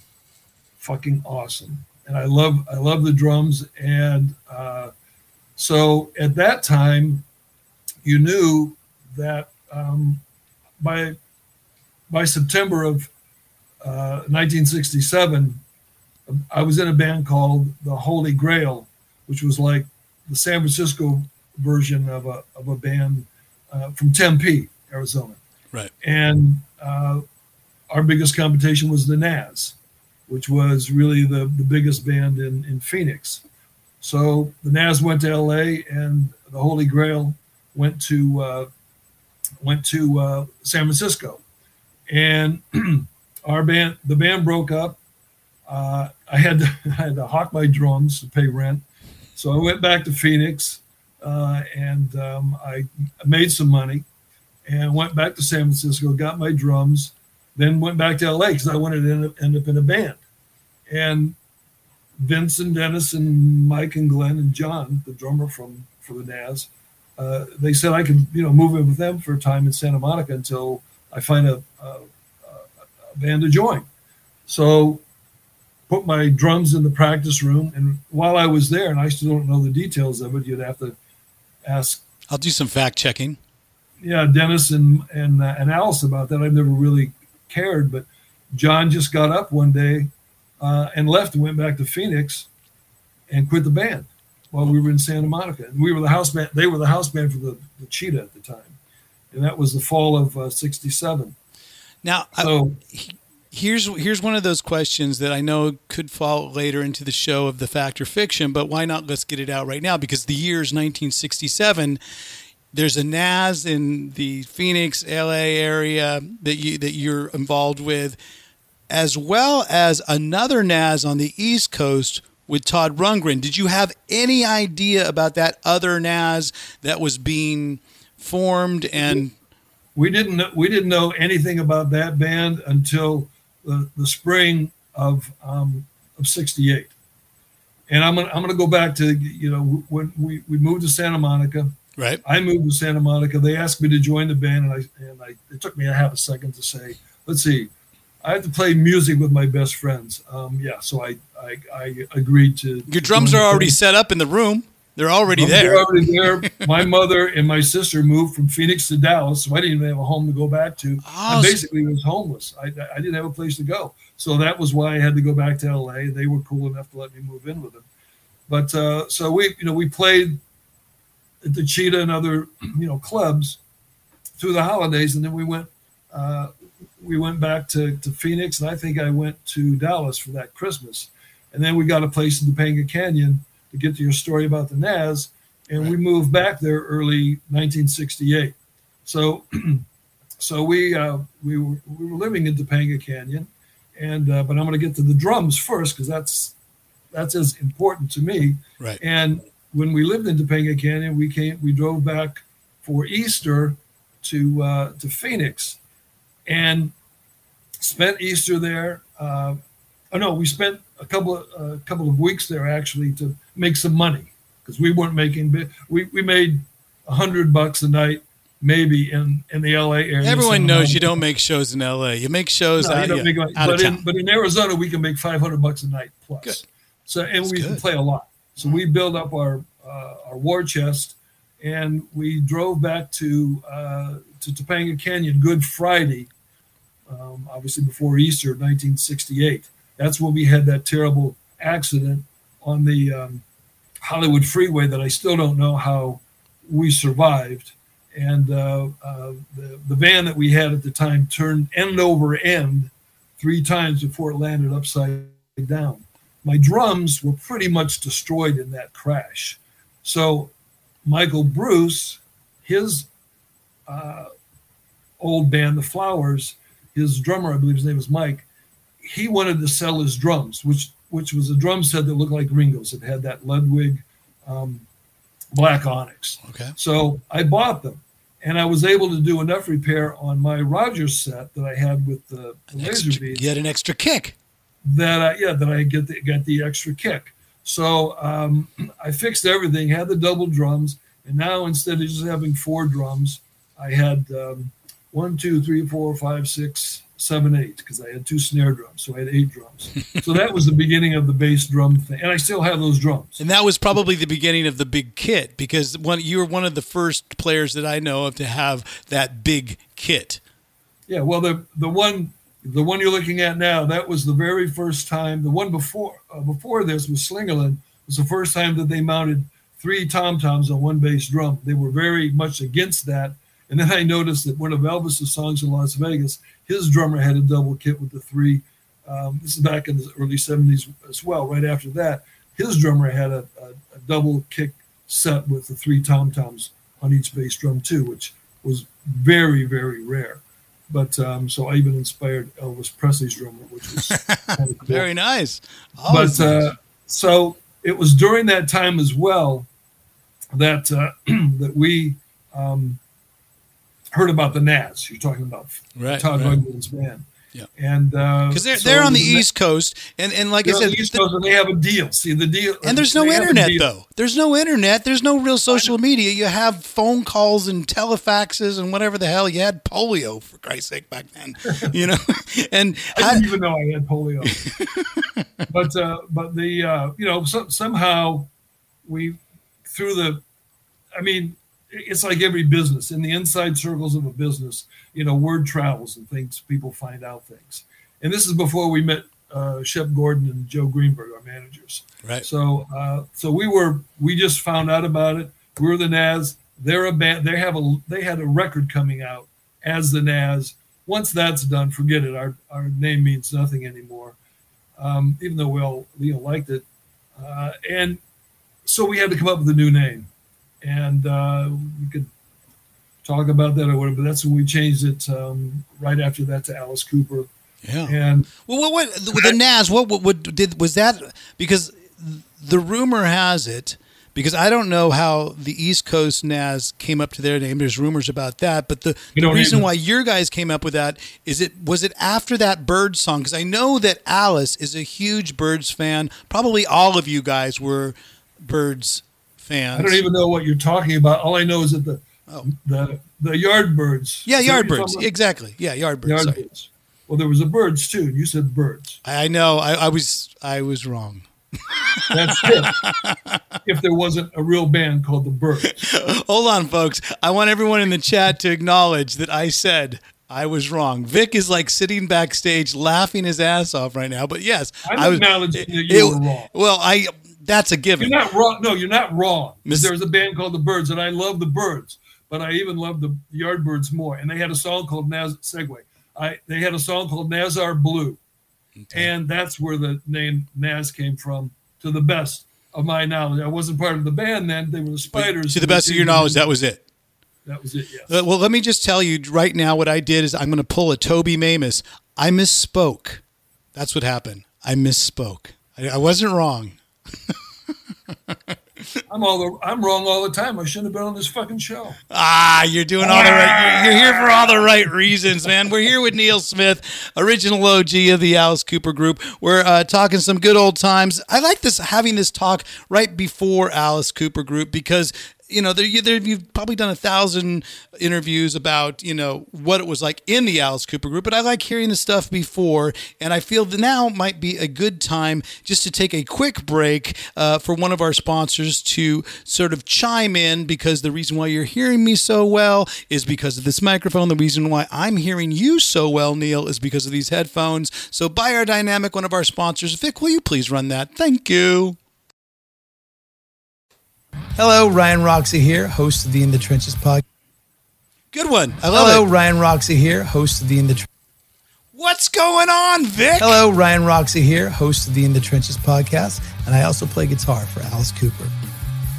fucking awesome, and I love I love the drums. And uh, so at that time, you knew that um, by by September of uh, 1967, I was in a band called the Holy Grail, which was like the San Francisco version of a of a band uh, from Tempe, Arizona. Right. And uh, our biggest competition was the Nazz, which was really the, the biggest band in, in Phoenix. So the Nazz went to LA, and the Holy Grail went to uh, went to uh, San Francisco, and our band the band broke up. Uh, I had to, I had to hawk my drums to pay rent, so I went back to Phoenix, uh, and um, I made some money and went back to San Francisco, got my drums, then went back to LA because I wanted to end up, end up in a band. And Vince and Dennis and Mike and Glen and John, the drummer from for the Nazz, uh, they said I could you know move in with them for a time in Santa Monica until I find a, a, a band to join. So put my drums in the practice room, and while I was there, and I still don't know the details of it, you'd have to ask I'll do some fact checking yeah, Dennis and and uh, and Alice about that. I've never really cared, but John just got up one day uh, and left and went back to Phoenix and quit the band while we were in Santa Monica. And we were the house band. They were the house band for the, the Cheetah at the time, and that was the fall of '67. now I, so here's here's one of those questions that I know could fall later into the show of the fact or fiction, but why not let's get it out right now because the year is 1967. There's a Nazz in the Phoenix, LA area that you that you're involved with, as well as another Nazz on the East Coast with Todd Rundgren. Did you have any idea about that other Nazz that was being formed and we didn't know, we didn't know anything about that band until the, the spring of um, of '68. And I'm gonna I'm gonna go back to you know when we, we moved to Santa Monica. right? I moved to Santa Monica. They asked me to join the band, and I and I it took me a half a second to say, let's see, I have to play music with my best friends. Um, yeah, so I I, I agreed to. Your drums are already set up in the room. They're already They're there. already there. My mother and my sister moved from Phoenix to Dallas, so I didn't even have a home to go back to. Oh, I basically was homeless. I, I didn't have a place to go, so that was why I had to go back to LA. They were cool enough to let me move in with them. But uh, so we, you know, we played at the Cheetah and other, you know, clubs through the holidays, and then we went. Uh, we went back to, to Phoenix, and I think I went to Dallas for that Christmas. And then we got a place in Topanga Canyon to get to your story about the Nazz, and we moved back there early 1968. So, so we uh, we were we were living in Topanga Canyon, and uh, but I'm going to get to the drums first because that's that's as important to me. Right. And when we lived in Topanga Canyon, we came we drove back for Easter to uh, to Phoenix, and spent Easter there. Uh, oh no, we spent a couple of a couple of weeks there actually to make some money because we weren't making. We we made a hundred bucks a night maybe in in the LA area. Everyone knows amount. you don't make shows in LA. You make shows No, out, don't yeah, out but of in town. but in Arizona we can make five hundred bucks a night plus. Good. So and That's we can play a lot. So we build up our uh, our war chest, and we drove back to uh, to Topanga Canyon Good Friday, um, obviously before Easter, 1968. That's when we had that terrible accident on the um, Hollywood Freeway that I still don't know how we survived. And uh, uh, the, the van that we had at the time turned end over end three times before it landed upside down. My drums were pretty much destroyed in that crash. So, Michael Bruce, his uh, old band, The Flowers, his drummer, I believe his name was Mike, he wanted to sell his drums, which which was a drum set that looked like Ringo's. It had that Ludwig um, black onyx. Okay. So I bought them, and I was able to do enough repair on my Rogers set that I had with the, the laser extra, beads get an extra kick. that I yeah that I get the get the extra kick. So um, I fixed everything, had the double drums, and now instead of just having four drums, I had um, one, two, three, four, five, six, seven, eight because I had two snare drums, so I had eight drums. so that was the beginning of the bass drum thing, and I still have those drums. And that was probably the beginning of the big kit because one you were one of the first players that I know of to have that big kit. Yeah, well, the the one the one you're looking at now, that was the very first time. The one before uh, before this was Slingerland. Was the first time that they mounted three tom toms on one bass drum. They were very much against that. And then I noticed that one of Elvis's songs in Las Vegas, his drummer had a double kit with the three. Um, this is back in the early 70s as well. Right after that, his drummer had a, a, a double kick set with the three tom toms on each bass drum too, which was very very rare. But um, so I even inspired Elvis Presley's drummer, which was kind of cool. Very nice. But Always uh, so it was during that time as well that uh, that we um, heard about the Nazz. You're talking about Right, Todd right. Rundgren's band. Yeah. And because they're so they're on the East Coast, and and like I said, the East the- Coast, and they have a deal. See the deal, and there's no they have a internet though. There's no internet. There's no real social media. You have phone calls and telefaxes and whatever the hell. You had polio for Christ's sake back then, you know. and I didn't even know I had polio. but uh, but the uh, you know so, somehow we through the, I mean, it's like every business in the inside circles of a business. You know, word travels and things. People find out things, and this is before we met uh, Shep Gordon and Joe Greenberg, our managers. right. So uh, so we were we just found out about it. We're the Nazz. They're a band. They have a they had a record coming out as the Nazz. Once that's done, forget it. Our our name means nothing anymore. Um, even though we all you know liked it, uh, and so we had to come up with a new name, and uh, we could talk about that or whatever. But that's when we changed it um, right after that to Alice Cooper, Yeah. and Well, what, what the, the Nazz? What, what what did was that? Because the rumor has it. Because I don't know how the East Coast Nazz came up to their name. There's rumors about that, but the, the reason why your guys came up with that is it was it after that Birds song? Because I know that Alice is a huge Birds fan. Probably all of you guys were Birds fans. I don't even know what you're talking about. All I know is that the Oh. the the Yardbirds. Yeah, Is that what you're Yardbirds. Exactly. Yeah, Yardbirds. Yardbirds. Well, there was a birds too. You said birds. I know. I, I was I was wrong. That's it. if there wasn't a real band called the Byrds. Hold on, folks. I want everyone in the chat to acknowledge that I said I was wrong. Vic is like sitting backstage laughing his ass off right now. But yes, I'm I was acknowledging that you were wrong. Well, I that's a given. You're not wrong. No, you're not wrong. Miss- There's a band called the Birds, and I love the Birds, but I even love the Yardbirds more. And they had a song called Nazz Segway. I they had a song called Nazz Are Blue, and that's where the name Nazz came from. To the best of my knowledge, I wasn't part of the band then. They were the Spiders. to the best of your knowledge, that was it. that was it. Yes. Uh, Well, let me just tell you right now what I did is I'm going to pull a Toby Mamis. I misspoke. That's what happened. I misspoke. I, I wasn't wrong. I'm all the, I'm wrong all the time. I shouldn't have been on this fucking show. Ah, you're doing all the right. You're, here for all the right reasons, man. We're here with Neal Smith, original OG of the Alice Cooper Group. We're uh, talking some good old times. I like this having this talk right before Alice Cooper Group because you know there, you- there you've probably done a thousand interviews about you know what it was like in the Alice Cooper Group, but I like hearing the stuff before, and I feel that now might be a good time just to take a quick break uh, for one of our sponsors to sort of chime in because the reason why you're hearing me so well is because of this microphone. The reason why I'm hearing you so well, Neal, is because of these headphones. So, beyerdynamic, one of our sponsors, Vic, will you please run that? Thank you. Hello, Ryan Roxie here, host of the In the Trenches podcast. Good one. I love Hello, it. Ryan Roxie here, host of the In the Tr- What's going on, Vic? Hello, Ryan Roxie here, host of the In the Trenches podcast, and I also play guitar for Alice Cooper.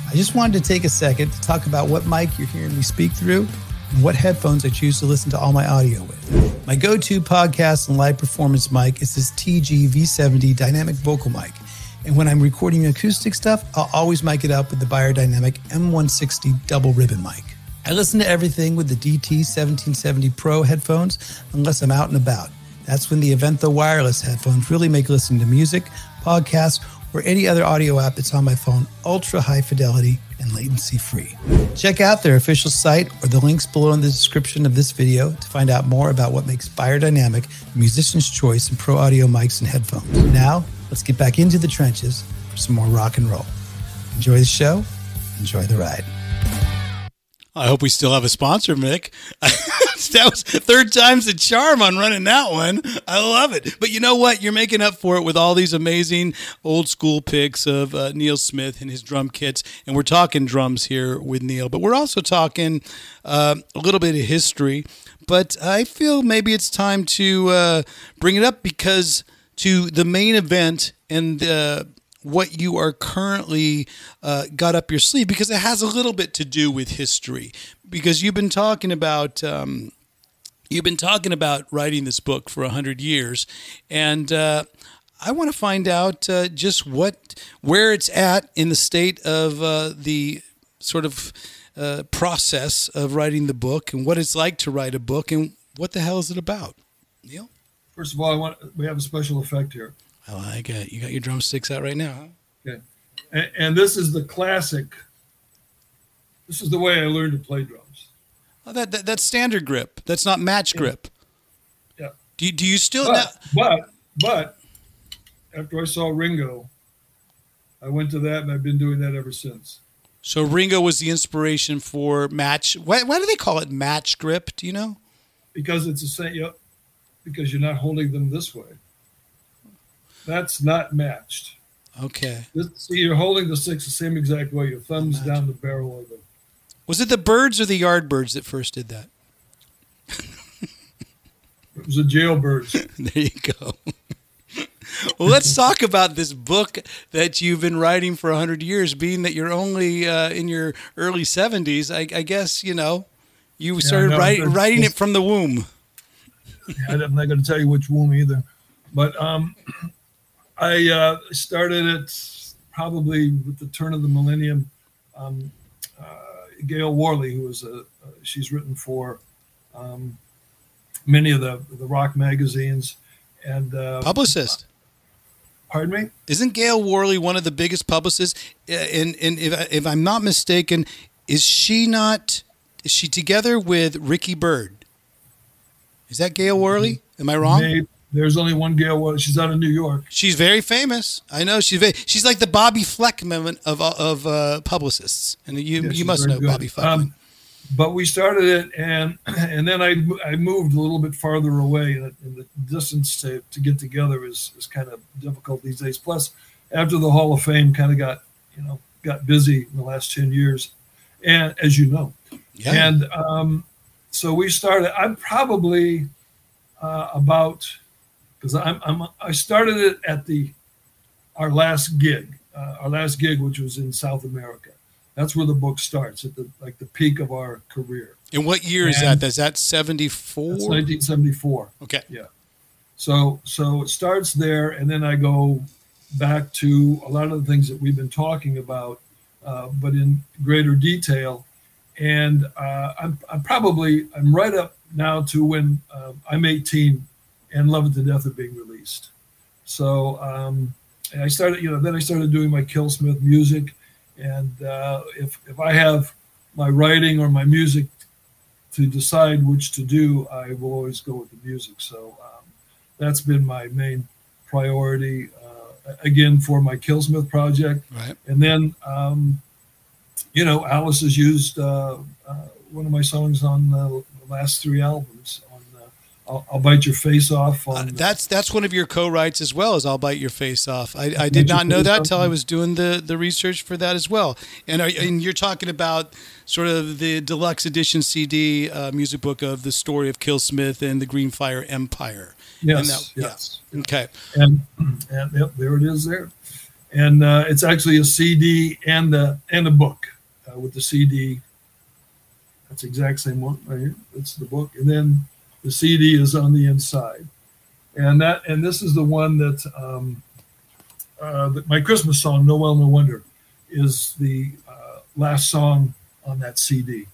I just wanted to take a second to talk about what mic you're hearing me speak through and what headphones I choose to listen to all my audio with. My go-to podcast and live performance mic is this TG V70 dynamic vocal mic. And when I'm recording acoustic stuff, I'll always mic it up with the beyerdynamic M160 double ribbon mic. I listen to everything with the DT 1770 Pro headphones unless I'm out and about. That's when the Aventho wireless headphones really make listening to music, podcasts, or any other audio app that's on my phone ultra high fidelity and latency free. Check out their official site or the links below in the description of this video to find out more about what makes beyerdynamic musician's choice in pro audio mics and headphones. Now, let's get back into the trenches for some more rock and roll. Enjoy the show, enjoy the ride. I hope we still have a sponsor, Mick. that was third time's the charm on running that one. I love it. But you know what? You're making up for it with all these amazing old school picks of uh, Neal Smith and his drum kits. And we're talking drums here with Neal, but we're also talking uh, a little bit of history. But I feel maybe it's time to uh, bring it up because to the main event and uh, what you are currently uh, got up your sleeve because it has a little bit to do with history. Because you've been talking about um, you've been talking about writing this book for 100 years and uh, i want to find out uh, just what where it's at in the state of uh, the sort of uh, process of writing the book and what it's like to write a book and what the hell is it about? Neal First of all, I want we have a special effect here. Oh, i like it you got your drumsticks out right now huh? Okay. And, and this is the classic. This is the way I learned to play drums. Oh, that, that that's standard grip. That's not match grip. Yeah. Do you, do you still? But, but, but after I saw Ringo, I went to that and I've been doing that ever since. so Ringo was the inspiration for match. Why, why do they call it match grip? Do you know? Because it's the same, yep, because you're not holding them this way. That's not matched. Okay. This, see, you're holding the sticks the same exact way. Your thumb's down the barrel of the. Was it the birds or the Yardbirds that first did that? It was the jailbirds. there you go. well, let's talk about this book that you've been writing for 100 years, being that you're only uh, in your early 70s. I, I guess, you know, you started no, write, writing it from the womb. I'm not going to tell you which womb either, but um, I uh, started it probably with the turn of the millennium. Um, uh, Gail Worley, who is a, uh, she's written for um, many of the the rock magazines, and uh, Publicist. pardon me. Isn't Gail Worley one of the biggest publicists? Uh, And, and if, if I'm not mistaken, is she not? Is she together with Ricky Bird? Is that Gail Worley? Am I wrong? Maybe, there's only one Gail Worley. She's out of New York. She's very famous. I know she's very, she's like the Bobby Fleckman of of uh, publicists, and you Yeah, you must know good. Bobby Fleckman. Um, but we started it, and and then I I moved a little bit farther away, and, and the distance to, to get together is is kind of difficult these days. Plus, after the Hall of Fame kind of got you know got busy in the last ten years, and as you know, yeah, and um, so we started. I'm probably uh, about because I'm, I'm I started it at the our last gig, uh, our last gig, which was in South America. That's where the book starts at the like the peak of our career. and what year is and- that? Is that seventy four? 1974. Okay, Yeah. So so it starts there, and then I go back to a lot of the things that we've been talking about, uh, but in greater detail. And uh, I'm, I'm probably I'm right up now to when uh, I'm 18 and Love It to Death are being released. So um, and I started, you know, then I started doing my Killsmith music, and uh, if if I have my writing or my music to decide which to do, I will always go with the music. So um, that's been my main priority. Uh, again, for my Killsmith project, right. and then um, you know, Alice has used uh, uh, one of my songs on the last three albums. On uh, I'll, I'll bite your face off. Uh, On that's that's one of your co-writes as well as "I'll Bite Your Face Off." I, I did not know that till I was doing the the research for that as well. And are, and you're talking about sort of the deluxe edition CD uh, music book of the story of Killsmith and the Greenfire Empire. yes, and that- yeah. yes. Okay, and and yep, there it is there, and uh, it's actually a CD and a and a book uh, with the CD. That's the exact same one right here. That's the book, and then the CD is on the inside, and that and this is the one that um, uh, that my Christmas song "Noel No Wonder" is the uh, last song on that CD.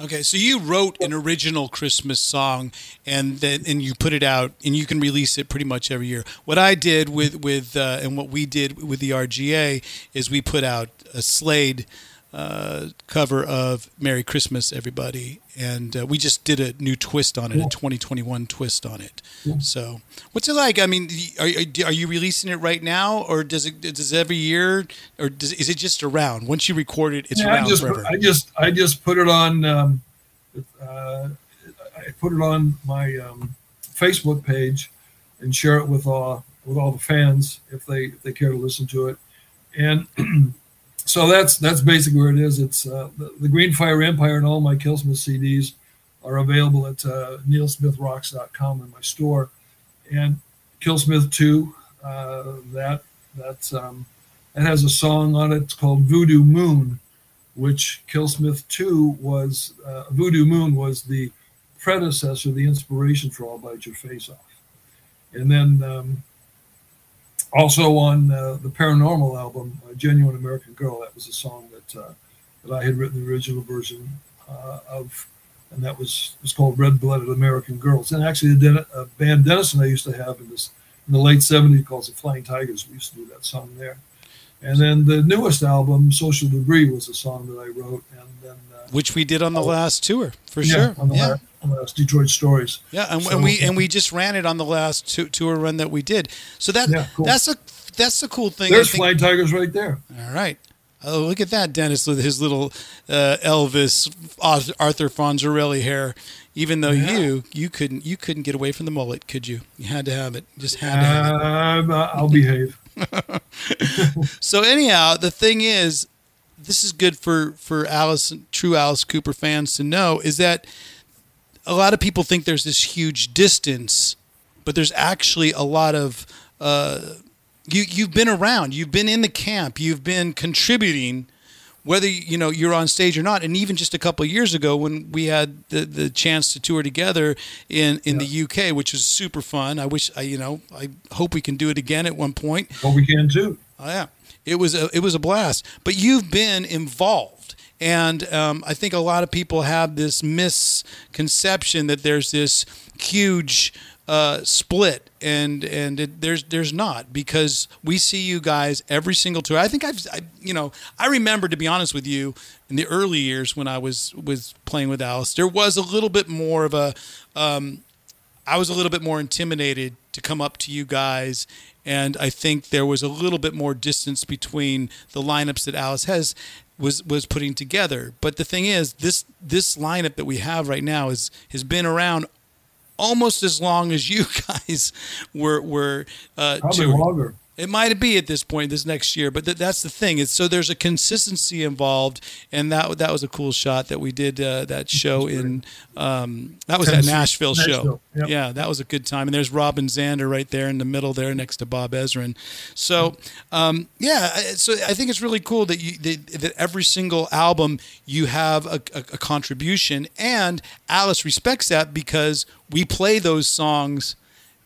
okay. So you wrote an original Christmas song, and then and you put it out, and you can release it pretty much every year. What I did with with uh, and what we did with the RGA is we put out a Slade uh, cover of "Merry Christmas, Everybody," and uh, we just did a new twist on it, a 2021 twist on it. So, what's it like? I mean, are, are are you releasing it right now, or does it does every year, or does, is it just around? Once you record it, it's Yeah, around I just forever. I just I just put it on. Um, uh, I put it on my um, Facebook page and share it with all with all the fans if they if they care to listen to it. And so that's that's basically where it is. It's uh, the, the Green Fire Empire and all my Killsmith CDs are available at uh, nealsmithrocks.com in my store. And Killsmith Two, uh, that that's um, that has a song on it. It's called Voodoo Moon, which Killsmith 2 was, uh, Voodoo Moon was the predecessor, the inspiration for All Bite Your Face Off. And then um, also on uh, the Paranormal album, Genuine American Girl, that was a song that, uh, that I had written the original version uh, of, and that was, was called Red Blooded American Girls. And actually, Den- uh, band Dennison I used to have in, this, in the late 70s called the Flying Tigers, we used to do that song there. And then the newest album, Social Debris, was a song that I wrote. And then, uh, which we did on the last tour for yeah, sure. yeah, on the last Detroit Stories. yeah, and, So- and we and we just ran it on the last tou- tour run that we did. So that Yeah, cool. that's a that's the cool thing. I There's Flying Tigers right there. All right. Oh, look at that, Dennis, with his little uh, Elvis Arthur Fonzarelli hair. Even though Yeah. you you couldn't you couldn't get away from the mullet, could you? You had to have it. Just had to have it. Um, I'll behave. So anyhow, the thing is, this is good for for Alice, true Alice Cooper fans to know is that a lot of people think there's this huge distance, but there's actually a lot of uh, you you've been around, you've been in the camp, you've been contributing, whether you know you're on stage or not. And even just a couple of years ago, when we had the, the chance to tour together in in the UK, which was super fun. I wish I you know I hope we can do it again at one point. Well, we can too. Oh yeah, it was a it was a blast. But you've been involved, and um, I think a lot of people have this misconception that there's this huge uh, split, and and it, there's there's not because we see you guys every single tour. I think I've I, you know I remember to be honest with you in the early years when I was was playing with Alice, there was a little bit more of a. Um, I was a little bit more intimidated to come up to you guys, and I think there was a little bit more distance between the lineups that Alice has was was putting together. But the thing is, this this lineup that we have right now is has been around almost as long as you guys were were uh, Probably touring. longer. It might be at this point this next year, but th- that's the thing. It's so there's a consistency involved, and that that was a cool shot that we did uh, that show in um, that was that Tennessee. Nashville, show. Yep. Yeah, that was a good time. And there's Robin Zander right there in the middle there next to Bob Ezrin. So um, yeah, so I think it's really cool that you that, that every single album you have a, a, a contribution, and Alice respects that because we play those songs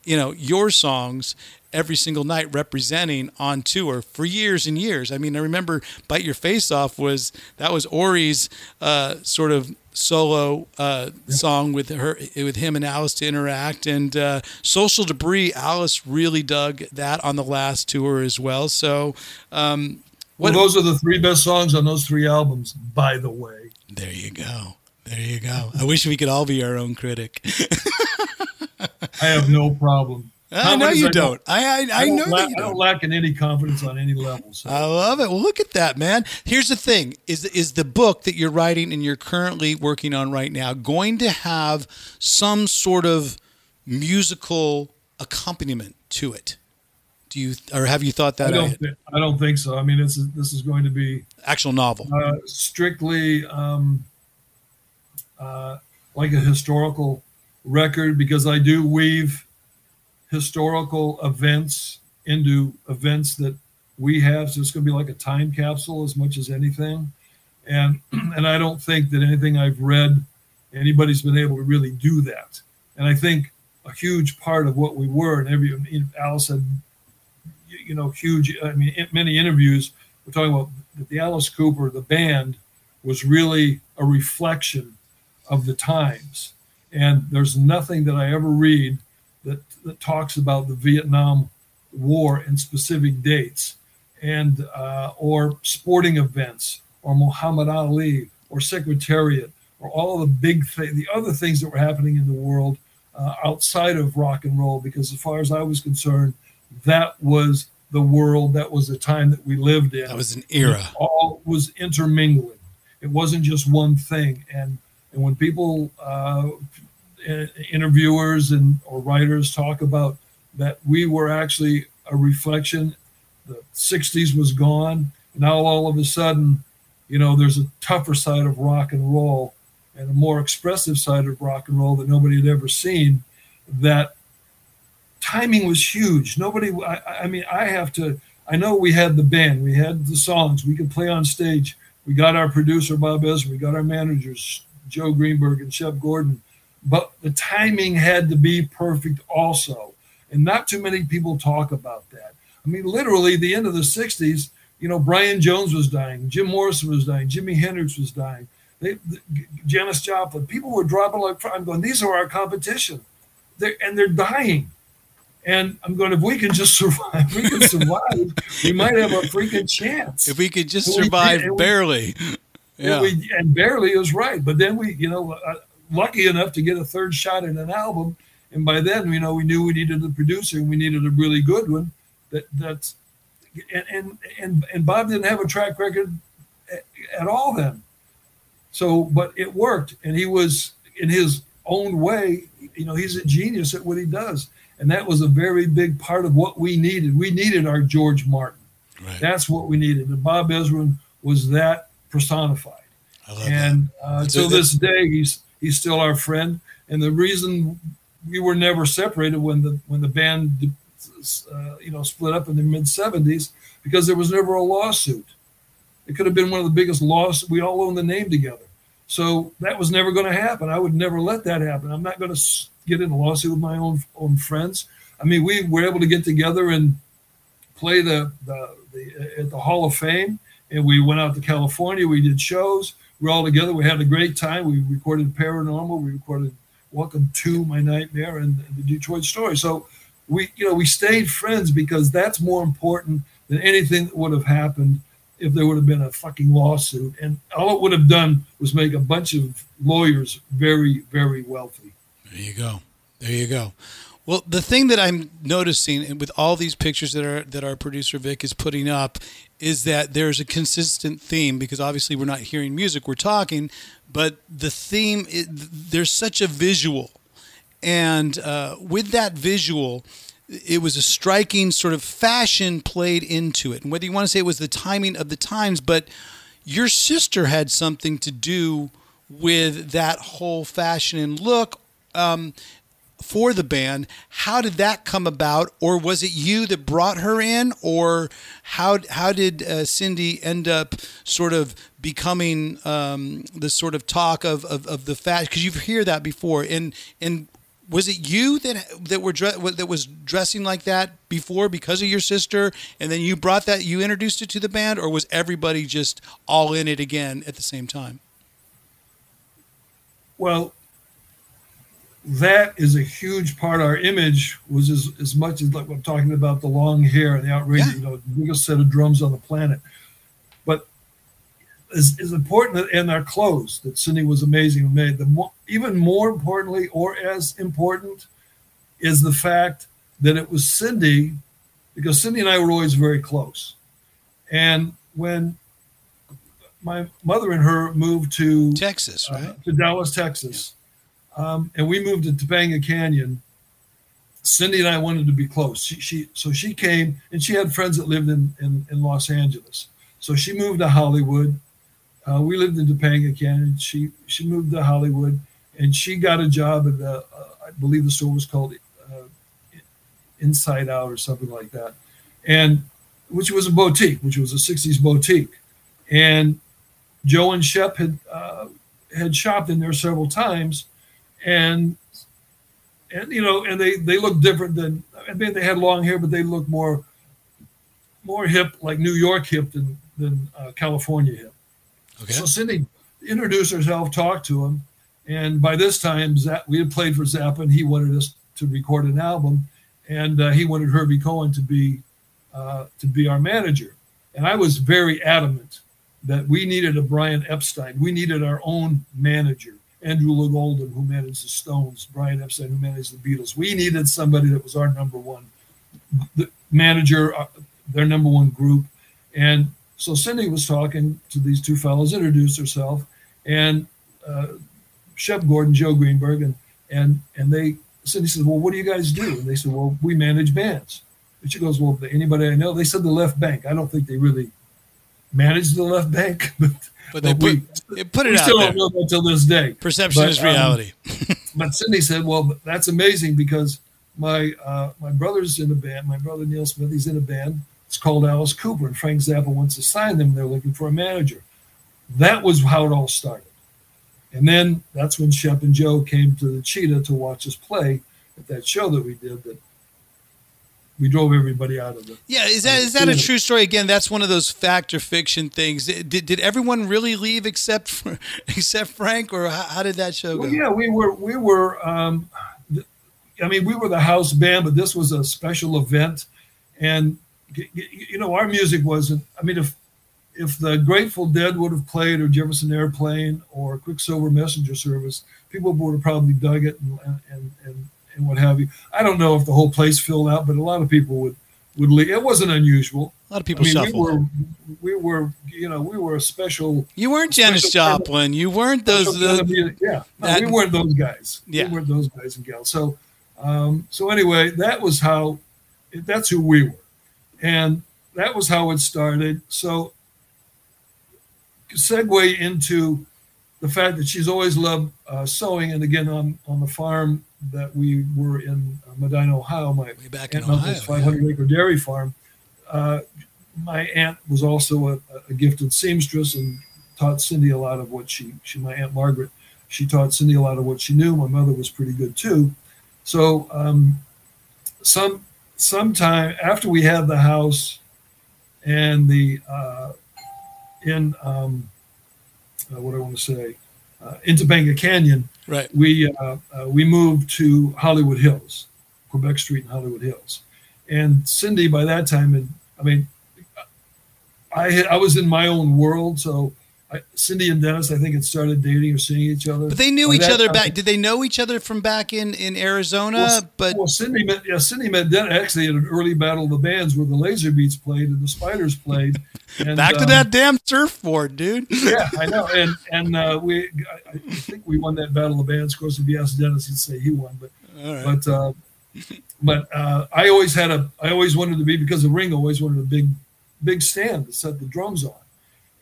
you know your songs every single night representing on tour for years and years. I mean, I remember "Bite Your Face Off" was that was Ori's uh, sort of solo uh, song with her with him and Alice to interact, and uh, "Social Debris." Alice really dug that on the last tour as well. So, um, Well, those are the three best songs on those three albums, by the way. there you go. There you go. I wish we could all be our own critic. I have no problem. I know you I don't. I I, I don't know la- that you don't. don't lack in any confidence on any level. So. I love it. Well, look at that, man. Here's the thing: is is the book that you're writing and you're currently working on right now going to have some sort of musical accompaniment to it? Do you or have you thought I that don't. out? thi- I don't think so. I mean, it's this is going to be Actual novel. uh, strictly um, uh, like a historical record because I do weave historical events into events that we have. So it's going to be like a time capsule as much as anything. And and I don't think that anything I've read, anybody's been able to really do that. And I think a huge part of what we were, and every Alice had, you know, huge. I mean, in many interviews we're talking about that the Alice Cooper, the band, was really a reflection of the times. And there's nothing that I ever read that, that talks about the Vietnam War in specific dates and uh, or sporting events or Muhammad Ali or Secretariat or all the big thing, the other things that were happening in the world uh, outside of rock and roll. Because as far as I was concerned, that was the world, that was the time that we lived in That was an era. it all was intermingling. It wasn't just one thing. And and when people, uh, interviewers and or writers talk about that, we were actually a reflection. The '60s was gone. Now all of a sudden, you know, there's a tougher side of rock and roll and a more expressive side of rock and roll that nobody had ever seen. That timing was huge. Nobody, I, I mean, I have to. I know we had the band, we had the songs, we could play on stage. We got our producer Bob Ezrin, we got our managers Joe Greenberg and Shep Gordon, but the timing had to be perfect also, and not too many people talk about that. I mean, literally, the end of the '60s, you know, Brian Jones was dying, Jim Morrison was dying, Jimi Hendrix was dying, they, Janis Joplin. People were dropping like. I'm going, these are our competition, they're, and they're dying. And I'm going, if we can just survive, if we can survive, we might have a freaking chance. If we could just we survive we- barely. Yeah. And, we, and barely is right. But then we, you know, uh, lucky enough to get a third shot at an album. And by then, you know, we knew we needed a producer and we needed a really good one. That that's and and and, and Bob didn't have a track record at, at all then. So, but it worked, and he was in his own way. You know, he's a genius at what he does, and that was a very big part of what we needed. We needed our George Martin. Right. That's what we needed. And Bob Ezrin was that personified. I love And uh, this day, he's he's still our friend. And the reason we were never separated when the when the band uh, you know split up in the mid '70s because there was never a lawsuit. It could have been one of the biggest lawsuits. We all own the name together, so that was never going to happen. I would never let that happen. I'm not going to get in a lawsuit with my own own friends. I mean, we were able to get together and play the, the, the at the Hall of Fame, and we went out to California. We did shows. We were all together. We had a great time. We recorded Paranormal. We recorded Welcome to My Nightmare and, and the Detroit Story. So we, you know, we stayed friends because that's more important than anything that would have happened if there would have been a fucking lawsuit. And all it would have done was make a bunch of lawyers very, very wealthy. There you go. There you go. Well, the thing that I'm noticing with all these pictures that are that our producer Vic is putting up is that there's a consistent theme because obviously we're not hearing music, we're talking, but the theme there's such a visual, and uh, with that visual, it was a striking sort of fashion played into it. And whether you want to say it was the timing of the times, but your sister had something to do with that whole fashion and look. Um, for the band. How did that come about, or was it you that brought her in, or how how did uh, Cindy end up sort of becoming um, the sort of talk of of, of the fashion? Because you've heard that before, and and was it you that that were that was dressing like that before because of your sister, and then you brought that you introduced it to the band, or was everybody just all in it again at the same time? Well, that is a huge part. Of our image was as, as much as like I'm talking about the long hair and the outrageous, yeah. you know, biggest set of drums on the planet. But is, is important in our clothes that Cindy was amazing and made. The more, even more importantly, or as important, is the fact that it was Cindy, because Cindy and I were always very close. And when my mother and her moved to Texas, right? Uh, to Dallas, Texas. Yeah um, and we moved to Topanga Canyon. Cindy and I wanted to be close. She, she so she came and she had friends that lived in, in, in Los Angeles. So she moved to Hollywood. Uh, we lived in Topanga Canyon. She she moved to Hollywood and she got a job at the uh, I believe the store was called uh, Inside Out or something like that, and which was a boutique, which was a '60s boutique, and Joe and Shep had uh, had shopped in there several times and and you know, and they they look different than I mean they had long hair, but they look more more hip, like New York hip than than uh, California hip. Okay. So Cindy introduced herself, talked to him, and by this time Zapp, we had played for Zappa, and he wanted us to record an album, and uh, he wanted Herbie Cohen to be uh, to be our manager, and I was very adamant that we needed a Brian Epstein, we needed our own manager Andrew Loog Oldham, who managed the Stones, Brian Epstein, who managed the Beatles. We needed somebody that was our number one manager, uh, their number one group. And so Cindy was talking to these two fellows, introduced herself, and uh, Shep Gordon, Joe Greenberg, and and and they Cindy said, "Well, what do you guys do?" And they said, "Well, we manage bands." And she goes, "Well, anybody I know?" They said the left bank. I don't think they really manage the left bank, but but they put, we, put it we out still there. don't know until this day. Perception but, is reality. Um, but Cindy said, "Well, that's amazing because my uh, my brother's in a band. My brother Neal Smith, he's in a band. It's called Alice Cooper, and Frank Zappa wants to sign them. They're looking for a manager. That was how it all started. And then that's when Shep and Joe came to the Cheetah to watch us play at that show that we did. That we drove everybody out of it. Yeah, is that is that a true story? Again, that's one of those fact or fiction things. Did, did everyone really leave except for, except Frank, or how, how did that show well, go? Yeah, we were we were. Um, I mean, we were the house band, but this was a special event, and you know, our music wasn't. I mean, if if the Grateful Dead would have played, or Jefferson Airplane, or Quicksilver Messenger Service, people would have probably dug it and and and and what have you. I don't know if the whole place filled out, but a lot of people would would leave. It wasn't unusual. A lot of people I mean, We were, we were, you know, we were a special. You weren't Janis Joplin. You weren't those. Yeah, no, that, we weren't those guys. Yeah, we weren't those guys and gals. So, um, so anyway, that was how. That's who we were, and that was how it started. So, segue into the fact that she's always loved uh, sewing, and again on on the farm that we were in uh, Medina, Ohio, my Way back aunt in Ohio, 500 acre dairy farm. Uh, my aunt was also a, a, gifted seamstress and taught Cindy a lot of what she, she, my aunt Margaret, she taught Cindy a lot of what she knew. My mother was pretty good too. So, um, some, sometime after we had the house and the, uh, in, um, uh, what I want to say, uh, in Topanga Canyon, right. we uh, uh, we moved to Hollywood Hills, Quebec Street and Hollywood Hills, and Cindy by that time, and I mean, I I was in my own world, so I, Cindy and Dennis, I think, had started dating or seeing each other. But they knew By each that other back. Did they know each other from back in in Arizona? Well, but well, Cindy met yeah, Cindy met Dennis actually at an early battle of the bands where the Laser Beats played and the Spiders played. And, back to um, that damn surfboard, dude. yeah, I know. And and uh, we, I, I think we won that battle of the bands. Of course, if you ask Dennis, he'd say he won. But right. but uh, but uh, I always had a. I always wanted to be because the ring Always wanted a big big stand to set the drums on,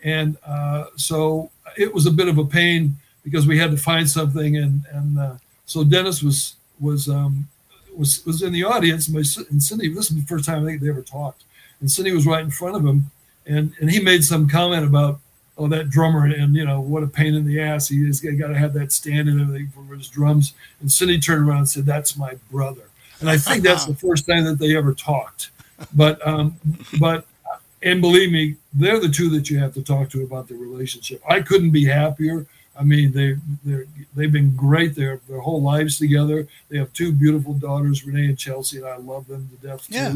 and uh, so it was a bit of a pain because we had to find something. And and uh, so Dennis was was um, was was in the audience. And, my, and Cindy, this is the first time I think they ever talked. And Cindy was right in front of him, and and he made some comment about oh that drummer and you know what a pain in the ass he is got to have that stand and everything for his drums and cindy turned around and said that's my brother and i think that's the first time that they ever talked but um but and believe me they're the two that you have to talk to about the relationship i couldn't be happier i mean they they're they've been great their their whole lives together they have two beautiful daughters renee and chelsea and i love them to death too Yeah.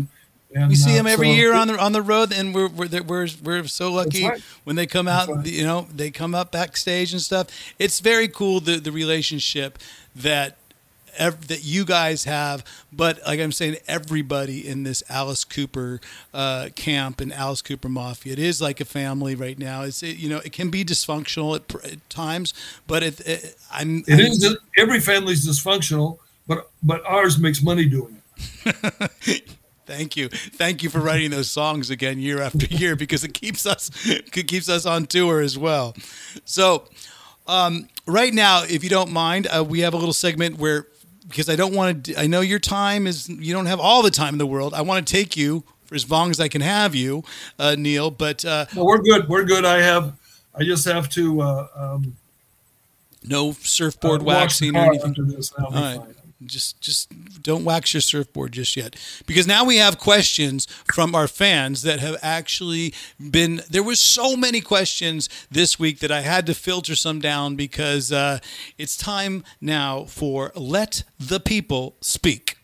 and, We see uh, them every so- year on the on the road, and we're we're we're, we're so lucky right. when they come out. right. You know, they come up backstage and stuff. It's very cool the the relationship that ev- that you guys have. But like I'm saying, everybody in this Alice Cooper uh, camp and Alice Cooper Mafia, it is like a family right now. It's it, you know it can be dysfunctional at, pr- at times, but it, it I'm It I'm- is every family's dysfunctional, but but ours makes money doing it. Thank you, thank you for writing those songs again year after year because it keeps us it keeps us on tour as well. So, um, right now, if you don't mind, uh, we have a little segment where because I don't want to. I know your time is you don't have all the time in the world. I want to take you for as long as I can have you, uh, Neal. But uh, No, we're good. We're good. I have. I just have to uh, um, no surfboard uh, waxing or anything. after this. All right. fine. Just just don't wax your surfboard just yet. Because now we have questions from our fans that have actually been there was so many questions this week that I had to filter some down because uh, it's time now for let the people speak.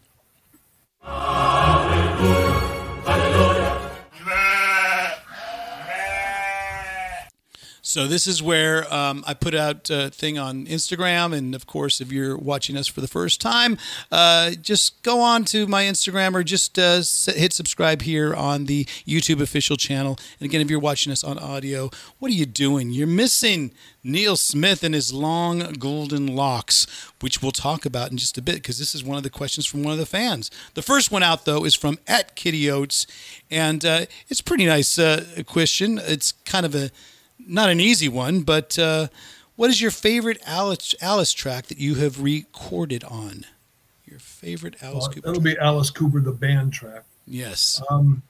So this is where um, I put out a thing on Instagram, and of course, if you're watching us for the first time, uh, just go on to my Instagram or just uh, hit subscribe here on the YouTube official channel. And again, if you're watching us on audio, what are you doing? You're missing Neal Smith and his long golden locks, which we'll talk about in just a bit because this is one of the questions from one of the fans. The first one out though is from at Kitty Oates, and uh, it's pretty nice uh, question. It's kind of a not an easy one, but uh, what is your favorite Alice Alice track that you have recorded on? Your favorite Alice Uh, Cooper? that'll track? be Alice Cooper, the band track. yes. Um,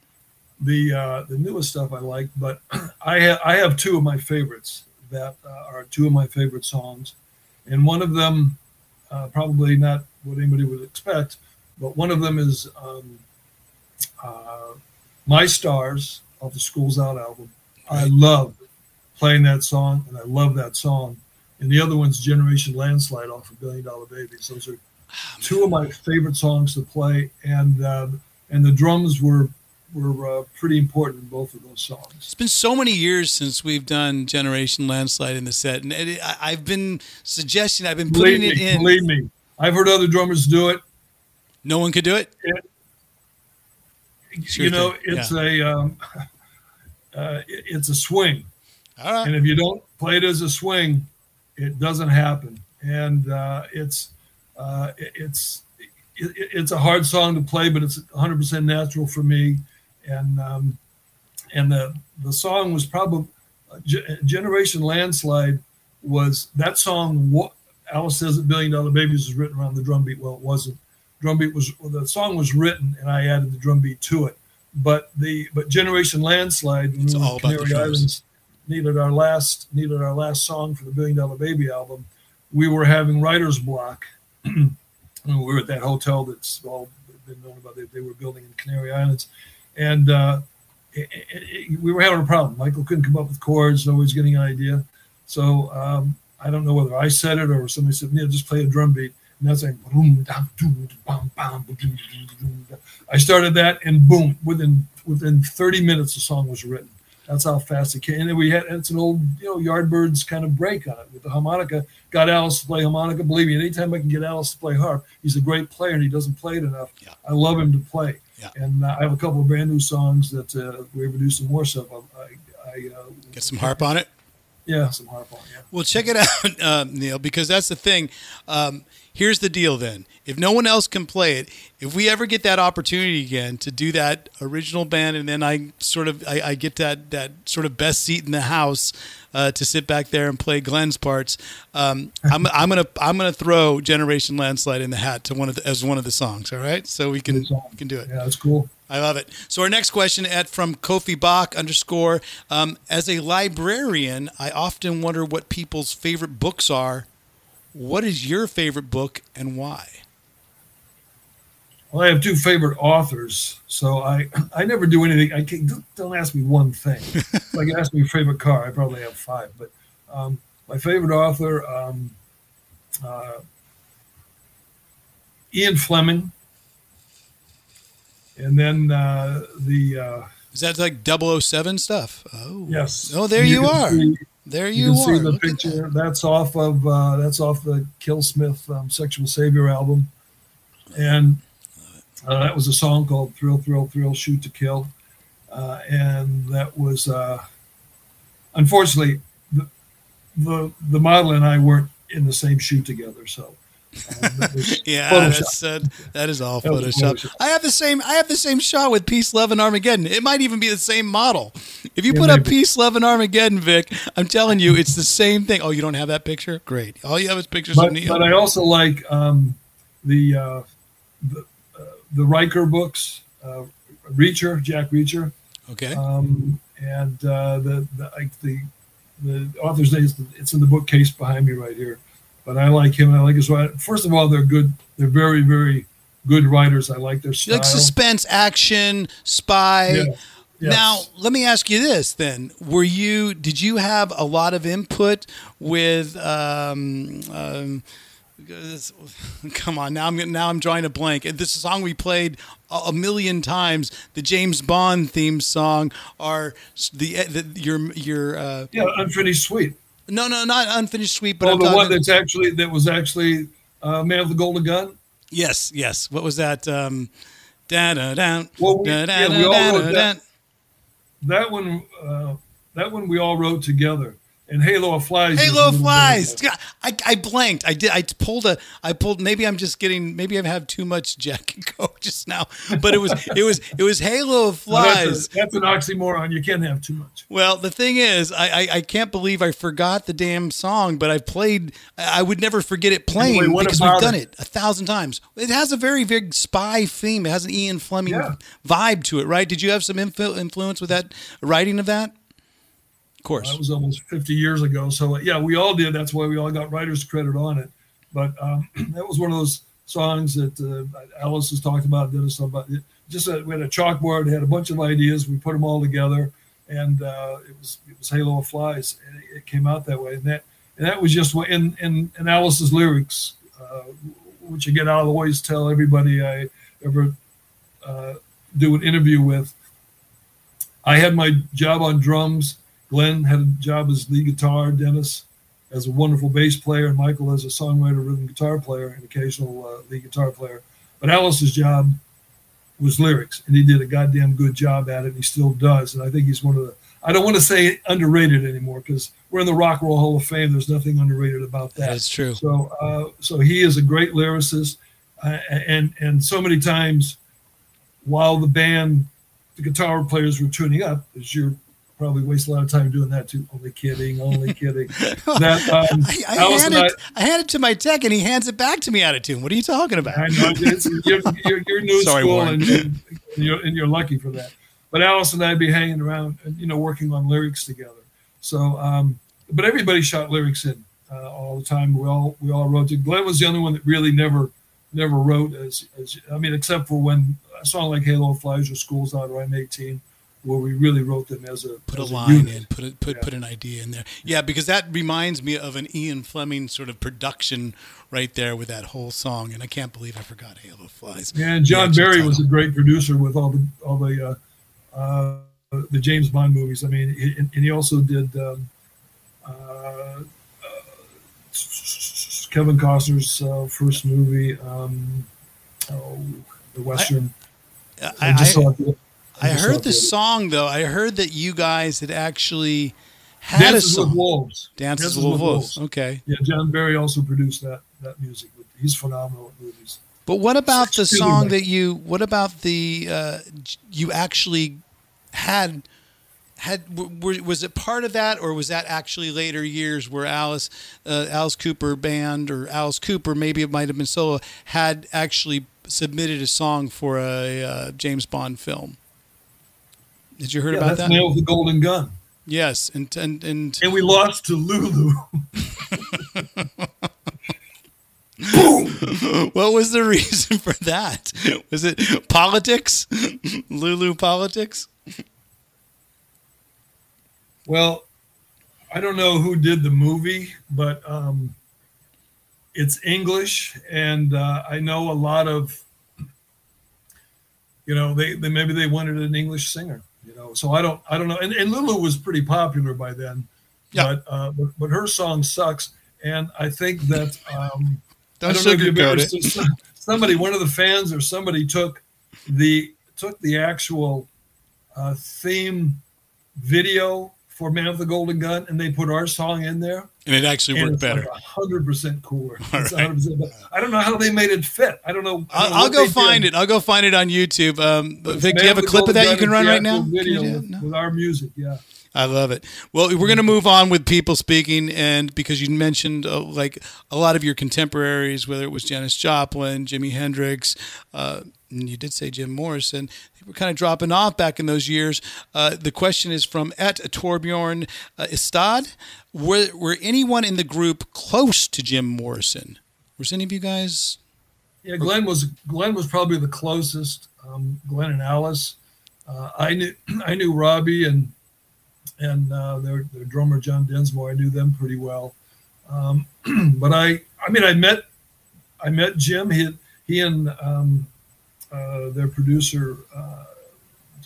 the uh, the newest stuff I like, but I have I have two of my favorites that uh, are two of my favorite songs, and one of them uh, probably not what anybody would expect, but one of them is um, uh, "My Stars" off the Schools Out album. I love playing that song, and I love that song. And the other one's "Generation Landslide" off of Billion Dollar Babies. Those are two of my favorite songs to play, and um, and the drums were were uh, pretty important in both of those songs. It's been so many years since we've done Generation Landslide in the set, and it, I, I've been suggesting, I've been Believe putting me, it in. believe me, I've heard other drummers do it. No one could do it. Sure you know, thing, it's a um, uh, it- it's a swing, right. and if you don't play it as a swing, it doesn't happen. And uh, it's uh, it's it, it's a hard song to play, but it's 100% natural for me. And um, and the the song was probably Generation Landslide was that song. What Alice says that Billion Dollar Babies was written around the drum beat. Well, it wasn't. Drum beat was well, the song was written, and I added the drum beat to it. But the but Generation Landslide, It's all about the drums. Islands, needed our last needed our last song for the Billion Dollar Baby album. We were having writer's block. we were at that hotel that's all been known about. They, they were building in Canary Islands, and uh, it, it, it- we were having a problem. Michael couldn't come up with chords. Nobody's getting an idea. So um, I don't know whether I said it or somebody said, "Neal, just play a drum beat." And that's like. I started that, and boom, within within 30 minutes, the song was written. That's how fast it came. And then we had it's an old you know Yardbirds kind of break on it with the harmonica. Got Alice to play harmonica. Believe me, anytime I can get Alice to play harp, he's a great player and he doesn't play it enough. Yeah. I love him to play. Yeah. And uh, I have a couple of brand new songs that uh, we're going to do some more stuff. I, I uh, Get some harp on it. yeah, some harp on. Yeah. Well, check it out, uh, Neal, because that's the thing. Um, here's the deal then. If no one else can play it, if we ever get that opportunity again to do that original band, and then I sort of I, I get that that sort of best seat in the house uh, to sit back there and play Glen's parts, um, I'm, I'm gonna I'm gonna throw Generation Landslide in the hat to one of the, as one of the songs. All right, so we can we can do it. Yeah, that's cool. I love it. So our next question at from Kofi Bach underscore. Um, as a librarian, I often wonder what people's favorite books are. What is your favorite book and why? Well, I have two favorite authors, so I I never do anything. I can't, don't- don't ask me one thing. like ask me favorite car, I probably have five. But um, my favorite author, um, uh, Ian Fleming, and then uh, the uh, Is that like 007 stuff? Oh, yes. Oh, there you, can are. see- there you, you, can are. see the Look picture. that. That's off of uh, that's off the Killsmith um, "Sexual Savior" album, and uh, that was a song called "Thrill, Thrill, Thrill, Shoot to Kill," uh, and that was uh, unfortunately the, the the model and I weren't in the same shoot together, so. Yeah, Photoshop. that's uh, that is all That Photoshop. Photoshop. I have the same. I have the same shot with Peace, Love, and Armageddon. It might even be the same model. If you Yeah, put up. Peace, Love, and Armageddon, Vic, I'm telling you, it's the same thing. Oh, you don't have that picture? Great. All you have is pictures but, of Neal. but I also like um, the uh, the, uh, the Riker books, uh, Reacher, Jack Reacher. okay. um, and uh, the the, like the the author's name it's in the bookcase behind me right here. But I like him. I like his writing. First of all, they're good. They're very very good writers. I like their You style. like suspense, action, spy. Yeah. Yes. Now, let me ask you this then. Were you did you have a lot of input with um, um come on, now I'm now I'm drawing a blank. This song we played a million times, the James Bond theme song, are the, the your your uh, yeah, unfinished suite. No no not unfinished suite, but oh, I'm the talking, one that's actually that was actually uh, Man of the Golden Gun. yes yes. What was that? Um, da da da Well, we- da da yeah, we all da wrote da that. da. That one, uh, that one we all wrote together. And Halo of Flies. Halo flies. of a- God, I, I blanked. I did. I pulled a. I pulled. Maybe I'm just getting. Maybe I've had too much Jack and Coke just now. But it was. It was. It was Halo of Well, that's, flies. a- that's an oxymoron. You can't have too much. Well, the thing is, I, I I can't believe I forgot the damn song. But I played. I I would never forget it playing Anyway, because we've done it? it a thousand times. It has a very big spy theme. It has an Ian Fleming Yeah. vibe to it, right? Did you have some influence with that writing of that? Of course. That was almost 50 years ago. So yeah, we all did. That's why we all got writer's credit on it. But um, that was one of those songs that uh, Alice has talked about. Dennis talked about it. Just uh, we had a chalkboard, had a bunch of ideas. We put them all together, and uh, it was it was Halo of Flies, and it, it came out that way. And that and that was just what in in, in Alice's lyrics, uh, which again I'll always tell everybody I ever uh, do an interview with. I had my job on drums. Glen had a job as lead guitar. Dennis as a wonderful bass player, and Michael as a songwriter, rhythm guitar player, and occasional uh, lead guitar player. But Alice's job was lyrics, and he did a goddamn good job at it. And he still does, and I think he's one of the. I don't want to say underrated anymore because we're in the Rock and Roll Hall of Fame. There's nothing underrated about that. That's true. So, uh, so he is a great lyricist, uh, and and so many times, while the band, the guitar players were tuning up, as you're probably waste a lot of time doing that too. Only kidding, only kidding. That um, I, I, hand it, I, hand it to my tech and he hands it back to me out of tune. What are you talking about? I know it's, you're, you're, you're new Sorry, school Warren. and, and you're and you're lucky for that. But Alice and I'd be hanging around, and you know, working on lyrics together. So, um, but everybody shot lyrics in uh, all the time. We all we all wrote. It. Glen was the only one that really never never wrote as, as I mean, except for when a song like Halo Flies or Schools Out or I'm 18, where we really wrote them as a put a line unit. in, put a, put Yeah. put an idea in there. Yeah, because that reminds me of an Ian Fleming sort of production right there with that whole song. And I can't believe I forgot Halo Flies. Yeah, and John Barry was a great producer with all the all the uh, uh, the James Bond movies. I mean, he, and he also did um, uh, uh, Kevin Costner's uh, first movie, um, oh, the Western. I, I just I, saw it. I heard the song though. I heard that you guys had actually had Dances a with. Wolves. Dances with Wolves. Okay. Yeah, John Barry also produced that that music. He's phenomenal at movies. But what about the song that you? What about the uh, you actually had? Had was it part of that, or was that actually later years where Alice, uh, Alice Cooper band, or Alice Cooper, maybe it might have been solo, had actually submitted a song for a uh, James Bond film? Did you heard Yeah, about that's that? Nail with the Golden Gun. Yes, and and and And we lost to Lulu. what was the reason for that? Was it politics, Lulu politics? Well, I don't know who did the movie, but um, it's English, and uh, I know a lot of, you know, they, they maybe they wanted an English singer, you know. So I don't I don't know. And, and Lulu was pretty popular by then, Yeah. but, uh, but but her song sucks, and I think that um, Don't I don't know if sugarcoat it. somebody, one of the fans or somebody took the took the actual uh, theme video for Man of the Golden Gun and they put our song in there. And it actually worked better. like hundred percent cooler. Right. 100% I don't know how they made it fit. I don't know. I I'll, don't know I'll go find did. it. I'll go find it on YouTube. Um, but Vic, do you have a clip of Golden that you can run right now? Video with. No? with our music, yeah. I love it. Well, we're going to move on with people speaking, and because you mentioned uh, like a lot of your contemporaries, whether it was Janis Joplin, Jimi Hendrix, uh, and you did say Jim Morrison, they were kind of dropping off back in those years. Uh, the question is from at Torbjorn uh, Istad. Were, were anyone in the group close to Jim Morrison? Was any of you guys? Yeah, Glen was Glen was probably the closest. Um, Glen and Alice. Uh, I knew I knew Robbie and and uh, their their drummer John Densmore. I knew them pretty well. Um, but I I mean I met I met Jim. He he and um, uh, their producer. Uh,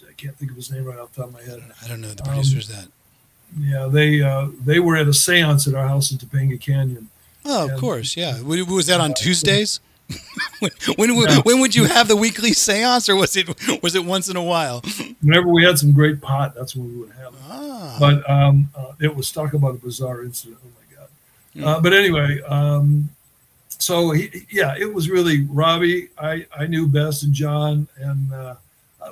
I can't think of his name right off the top of my head. I don't know the Um, producers that. Yeah, they uh, they were at a séance at our house in Topanga Canyon. Oh, of and- course, yeah. Was that on Tuesdays? when, when, when would you have the weekly séance, or was it was it once in a while? Whenever we had some great pot, that's when we would have it. Ah, but um, uh, it was talk about a bizarre incident. Oh my god! Uh, but anyway, um, so he, yeah, it was really Robbie. I I knew best and John, and uh,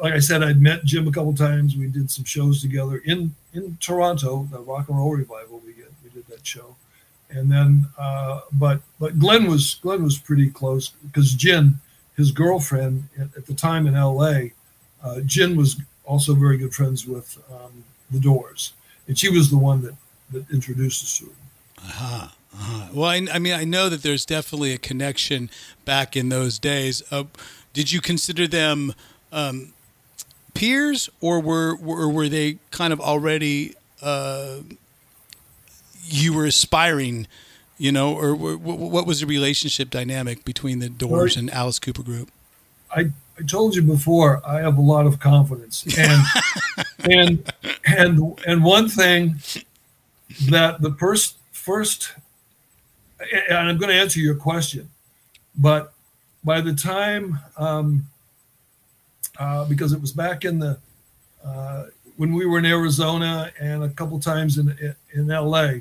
like I said, I'd met Jim a couple times. We did some shows together in in Toronto, the Rock and Roll Revival. We did we did that show, and then uh, but but Glen was Glen was pretty close because Jen, his girlfriend at, at the time in L.A. Uh, Jen was also very good friends with um, the Doors, and she was the one that that introduced us to him. uh-huh, uh-huh. Well, I, I mean, I know that there's definitely a connection back in those days. Uh, did you consider them um, peers, or were or were they kind of already? Uh, you were aspiring, you know, or wh- wh- what was the relationship dynamic between the Doors and Alice Cooper Group? I, I told you before I have a lot of confidence and and and and one thing that the first first and I'm going to answer your question but by the time um, uh, because it was back in the uh, when we were in Arizona and a couple times in in LA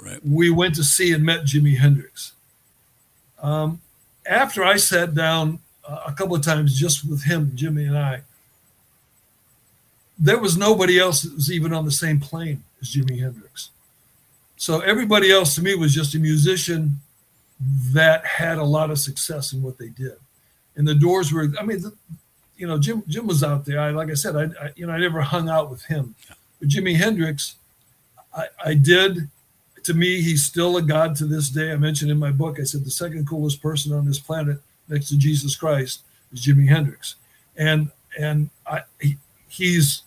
Right. we went to see and met Jimi Hendrix um, after I sat down uh, a couple of times just with him, Jimi and I, there was nobody else that was even on the same plane as Jimi Hendrix. So everybody else to me was just a musician that had a lot of success in what they did. And the Doors were, I mean, the, you know, Jim Jim was out there. I like I said, I, I you know I never hung out with him, but Jimi Hendrix, I, I did. To me, he's still a god to this day. I mentioned in my book, I said the second coolest person on this planet next to Jesus Christ is Jimi Hendrix, and and I he, he's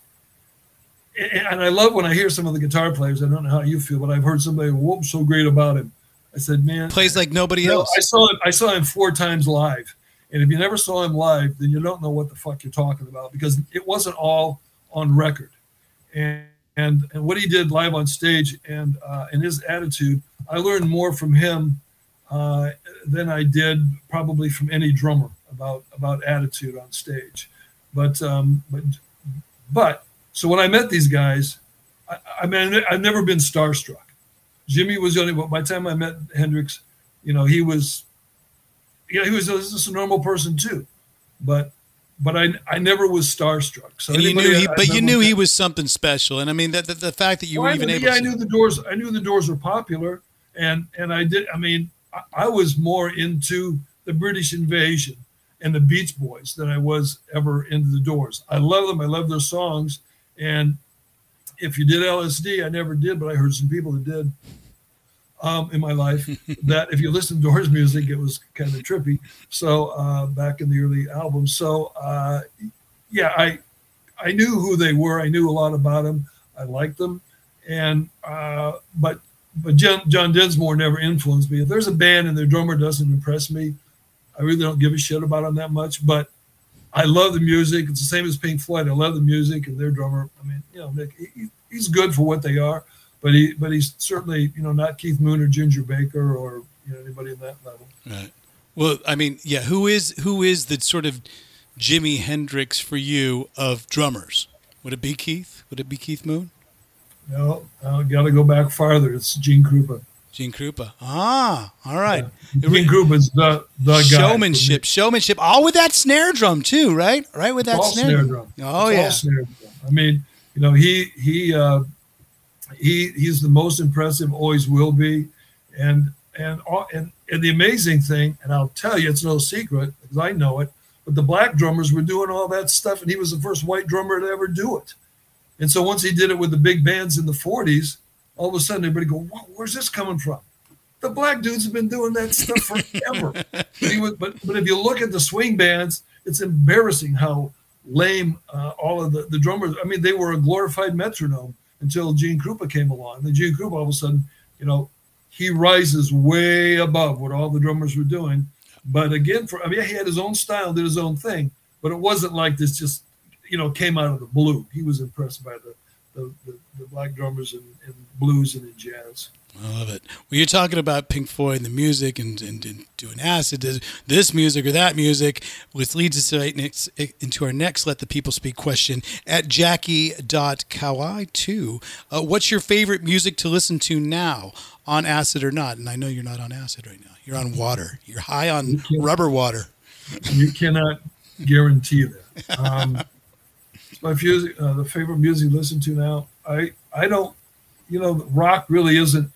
and I love when I hear some of the guitar players. I don't know how you feel, but I've heard somebody whoop so great about him. I said, man, Plays like nobody know, else. I saw him. I saw him four times live, and if you never saw him live, then you don't know what the fuck you're talking about because it wasn't all on record. and and, and what he did live on stage and uh, and his attitude. I learned more from him uh, than I did probably from any drummer about about attitude on stage. But um, but but so when I met these guys, I, I mean I've never been starstruck. Jimi was the only. one. By the time I met Hendrix, you know he was, yeah, he was just a normal person too, but but I I never was starstruck. So you knew he, I, but I you knew he was something special, and I mean that the, the fact that you well, were even knew, able. yeah, to I knew the doors. I knew the doors were popular, and and I did. I mean, I, I was more into the British Invasion and the Beach Boys than I was ever into the Doors. I love them. I love their songs. And if you did LSD, I never did, but I heard some people that did um, in my life. that if you listen to Doors music, it was kind of trippy. So uh, back in the early albums. So uh, yeah, I I knew who they were. I knew a lot about them. I liked them, and uh, but but John, John Densmore never influenced me. If there's a band and their drummer doesn't impress me, I really don't give a shit about them that much. But I love the music. It's the same as Pink Floyd. I love the music and their drummer. I mean, you know, Nick, he, he's good for what they are, but he but he's certainly you know not Keith Moon or Ginger Baker or you know anybody in that level. Right. Well, I mean, yeah. Who is who is the sort of Jimi Hendrix for you of drummers? Would it be Keith? Would it be Keith Moon? No, I got to go back farther. It's Gene Krupa. Gene Krupa. Ah, all right. Gene Krupa's the the guy. Showmanship, showmanship, all with that snare drum too, right? Right with that snare, snare drum. Oh It's yeah. snare drum. I mean, you know, he he uh, he he's the most impressive, always will be, and and all, and and the amazing thing, and I'll tell you, it's no secret because I know it. But the black drummers were doing all that stuff, and he was the first white drummer to ever do it. And so once he did it with the big bands in the '40s, all of a sudden everybody go, "Wow, "Where's this coming from?" The black dudes have been doing that stuff forever. but, he was, but but if you look at the swing bands, it's embarrassing how lame uh, all of the, the drummers. I mean, they were a glorified metronome until Gene Krupa came along. And Gene Krupa, all of a sudden, you know, he rises way above what all the drummers were doing. But again, for I mean, he had his own style, did his own thing, but it wasn't like this just, you know, came out of the blue. He was impressed by the the, the, the black drummers and, in blues and in jazz. I love it. Well, you're talking about Pink Floyd and the music and, and, and doing acid, this- music or that music, which leads us right next, into our next Let the People Speak question at jackie.kawai2. Uh, what's your favorite music to listen to now, on acid or not? And I know you're not on acid right now. You're on water. You're high on rubber water. You cannot guarantee that. Um, my music, uh, the favorite music to listen to now. I I don't, you know, rock really isn't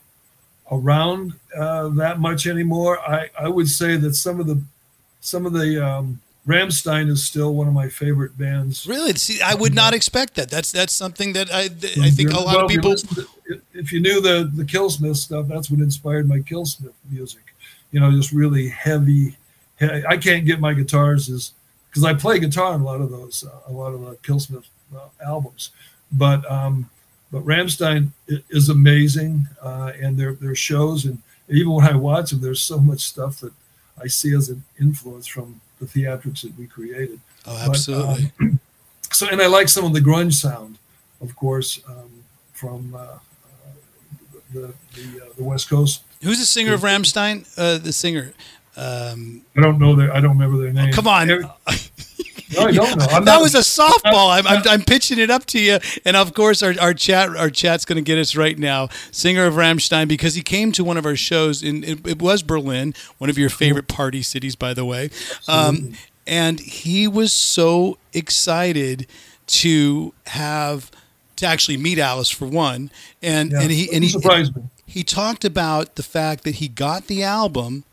around uh, that much anymore. I I would say that some of the some of the um, Rammstein is still one of my favorite bands. Really? See, I would not expect that. That's that's something that I I think a lot Well, of if you people. to- If you knew the the Killsmith stuff, that's what inspired my Killsmith music. You know, just really heavy. I can't get my guitars as because I play guitar in a lot of those, uh, a lot of the Killsmith uh, albums. But um, but Rammstein is amazing, uh, and their their shows, and even when I watch them, there's so much stuff that I see as an influence from the theatrics that we created. Oh, But, absolutely. um, so, and I like some of the grunge sound, of course, um, from uh, uh, the the, uh, the West Coast. Who's the singer of Rammstein? Uh, the singer. Um, I don't know their, I don't remember their name. come on. Every- no, I don't know. I'm that not- was a softball. I'm, I'm, I'm pitching it up to you, and of course, our, our chat our chat's going to get us right now. Singer of Rammstein, because he came to one of our shows in it, it was Berlin, one of your favorite party cities, by the way. Um, and he was so excited to have to actually meet Alice for one, and Yeah, and he and he he surprised me. he talked about the fact that he got the album.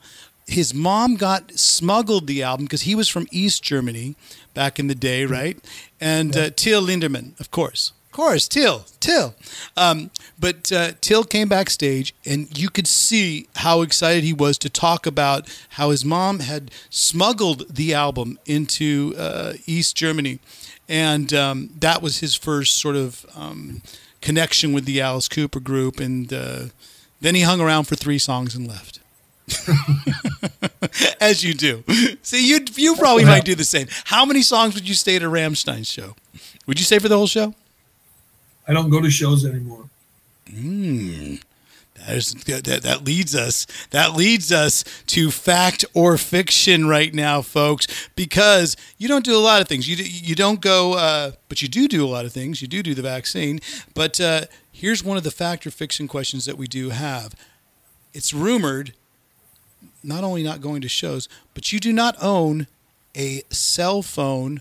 His mom got smuggled the album because he was from East Germany back in the day, right? And uh, Till Lindemann, of course. Of course, Till, Till. Um, but uh, Till came backstage, and you could see how excited he was to talk about how his mom had smuggled the album into uh, East Germany. And um, that was his first sort of um, connection with the Alice Cooper group. And uh, then he hung around for three songs and left. As you do. See, you you probably might do the same. How many songs would you stay at a Rammstein show? Would you stay for the whole show? I don't go to shows anymore. Mm. There's, that, that leads us that leads us to fact or fiction right now folks because you don't do a lot of things you, you don't go uh, but you do do a lot of things you do do the vaccine but uh, here's one of the fact or fiction questions that we do have it's rumored not only not going to shows but you do not own a cell phone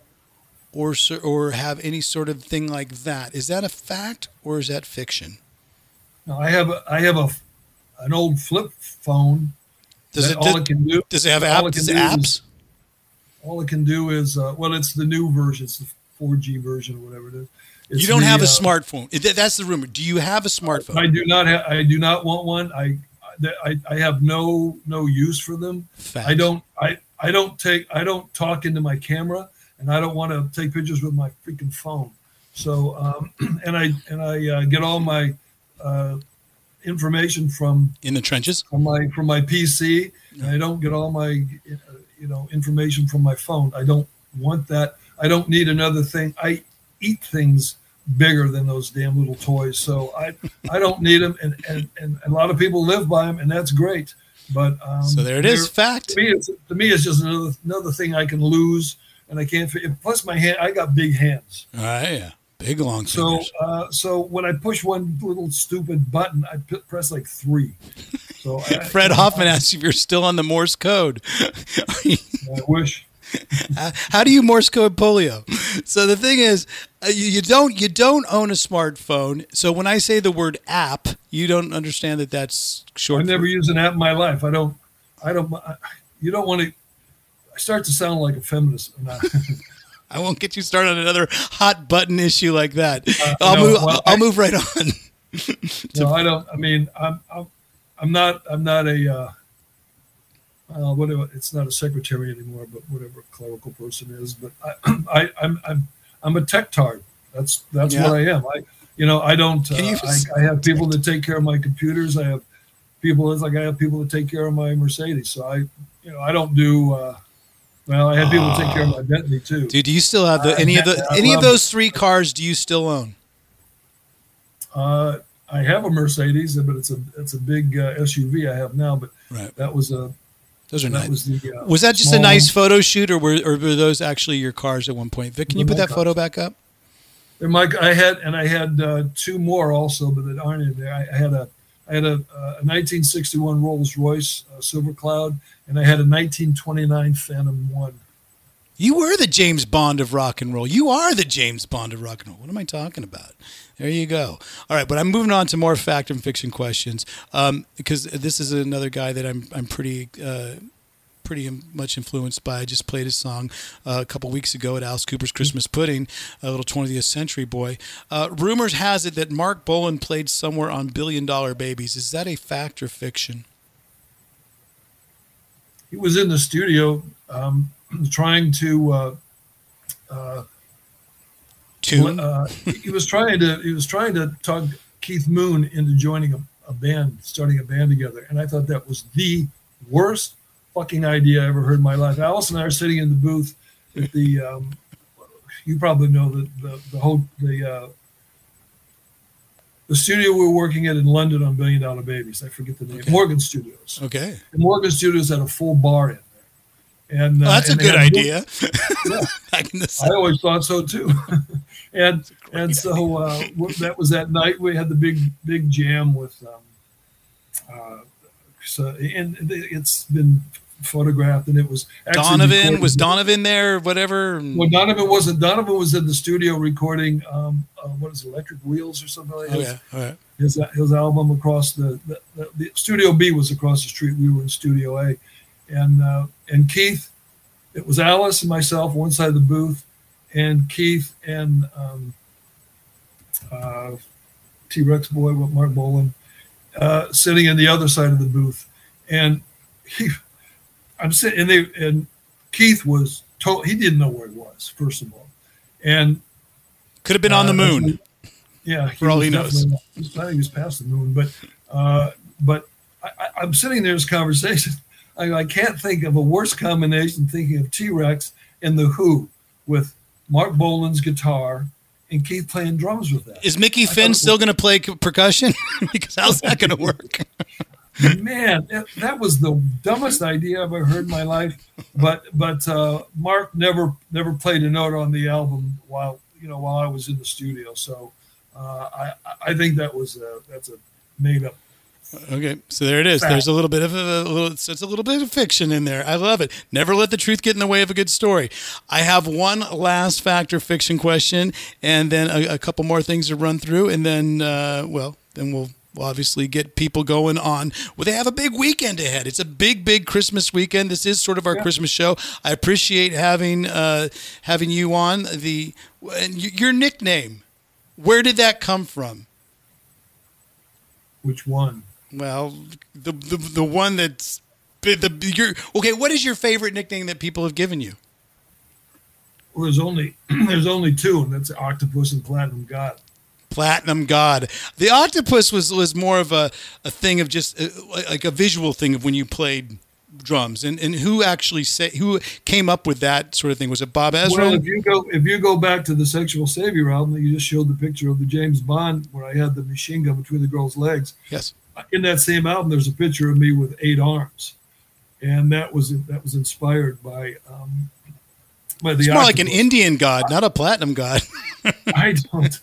or or have any sort of thing like that is that a fact or is that fiction no, I have a, I have a an old flip phone. Does it all does, it can do? Does it have app, all it does it apps? Is, all it can do is uh, well, it's the new version. It's the 4G version or whatever it is. It's you don't the, have a uh, smartphone. That's the rumor. Do you have a smartphone? I do not have. I do not want one. I, I, I have no no use for them. Fact. I don't. I, I don't take. I don't talk into my camera, and I don't want to take pictures with my freaking phone. So, um, and I and I uh, get all my uh, information from in the trenches. from my from my PC. And I don't get all my uh, you know information from my phone. I don't want that. I don't need another thing. I eat things bigger than those damn little toys. So I I don't need them, and and, and a lot of people live by them, and that's great. But um, So there it is. Fact. To me, it's, to me, it's just another another thing I can lose, and I can't. Plus, my hand. I got big hands. All right. Yeah. Big long So, uh, so when I push one little stupid button, I p- press like three. So I, Fred Hoffman asks if you're still on the Morse code. I wish. How do you Morse code polio? So the thing is, uh, you, you don't you don't own a smartphone. So when I say the word app, you don't understand that that's short. I never use an app in my life. I don't. I don't. I, you don't want to. I start to sound like a feminist. I, won't get you started on another hot button issue like that. I'll Uh, no, move. well, I'll I- move right on. no, I don't. I mean, I'm. I'm, I'm not. I'm not a. Uh, uh, whatever. It's not a secretary anymore, but whatever a clerical person is. But I, I I'm. I'm. I'm a tech tard. That's that's Yeah. what I am. I. You know, I don't. Uh, you- I, I have people that take care of my computers. I have people. It's like I have people that take care of my Mercedes. So I. You know, I don't do. Uh, well, I have people take care of my Bentley too. Dude, do you still have the any of the any of those three cars? Do you still own? Uh, I have a Mercedes, but it's a it's a big uh, SUV I have now. But Right. that was a Those are that nice. was the uh, Was that just a nice photo shoot, or were or were those actually your cars at one point? Vic, can you put that photo back up? And Mike, I had and I had uh, two more also, but that aren't in there. I, I had a I had a, uh, a 1961 Rolls Royce uh, Silver Cloud, and I had a 1929 Phantom One. You were the James Bond of rock and roll. You are the James Bond of rock and roll. What am I talking about? There you go. All right, but I'm moving on to more fact and fiction questions um, because this is another guy that I'm I'm pretty uh, pretty much influenced by. I just played his song uh, a couple weeks ago at Alice Cooper's Christmas Pudding, a little 20th Century Boy. Uh, rumors has it that Marc Bolan played somewhere on Billion Dollar Babies. Is that a fact or fiction? He was in the studio um, trying to. Uh, uh, Tune. Uh, he was trying to he was trying to talk Keith Moon into joining a, a band, starting a band together, and I thought that was the worst fucking idea I ever heard in my life. Alice and I are sitting in the booth at the. Um, you probably know the the, the whole the uh, the studio we were working at in London on Billion Dollar Babies. I forget the name. Okay. Morgan Studios. okay. And Morgan Studios had a full bar in and uh, Well, that's a and they good idea. Yeah. Back in the I always thought so too. and and so uh, that was that night we had the big big jam with. Um, uh, so and it's been photographed, and it was actually Donovan recorded- was Donovan there, whatever. Well, Donovan wasn't. Donovan was in the studio recording. Um, uh, what is it, Electric Wheels or something like that? Oh yeah, right. his his album across the, the, the, the studio B was across the street. We were in Studio A, and uh, and Keith, it was Alice and myself one side of the booth, and Keith and um, uh, T Rex boy with Marc Bolan uh, sitting in the other side of the booth, and he, I'm sitting and they and Keith was told he didn't know where he was first of all, and Could have been on the uh, moon. Yeah, For all he knows. definitely- I think he was past the moon, but uh, but I, I'm sitting there in this conversation. I, I can't think of a worse combination thinking of T Rex and the Who with Marc Bolan's guitar and Keith playing drums with that. Is Mickey Finn still going to play percussion? because how's that going to work? Man, that was the dumbest idea I've ever heard in my life. But but uh, Marc never never played a note on the album while you know while I was in the studio. So uh, I I think that was a, that's a made up Okay, so there it is. Fact. There's a little bit of a, a little. It's, it's, a little bit of fiction in there. I love it. Never let the truth get in the way of a good story. I have one last factor fiction question, and then a, a couple more things to run through, and then uh, well, then we'll obviously get people going on. Well, they have a big weekend ahead. It's a big, big Christmas weekend. This is sort of our yeah. Christmas show. I appreciate having uh, having you on. The and your nickname. Where did that come from? Which one? Well, the the, the one that's the your okay. What is your favorite nickname that people have given you? Well, there's only there's only two, and that's Octopus and Platinum God. Platinum God. The octopus was was more of a, a thing of just uh, like a visual thing of when you played drums and, and who actually say who came up with that sort of thing was it bob ezrin well if you go if you go back to the sexual savior album that you just showed the picture of the james bond where i had the machine gun between the girl's legs yes in that same album there's a picture of me with eight arms and that was that was inspired by um by the it's more octopus. like an indian god not a platinum god i don't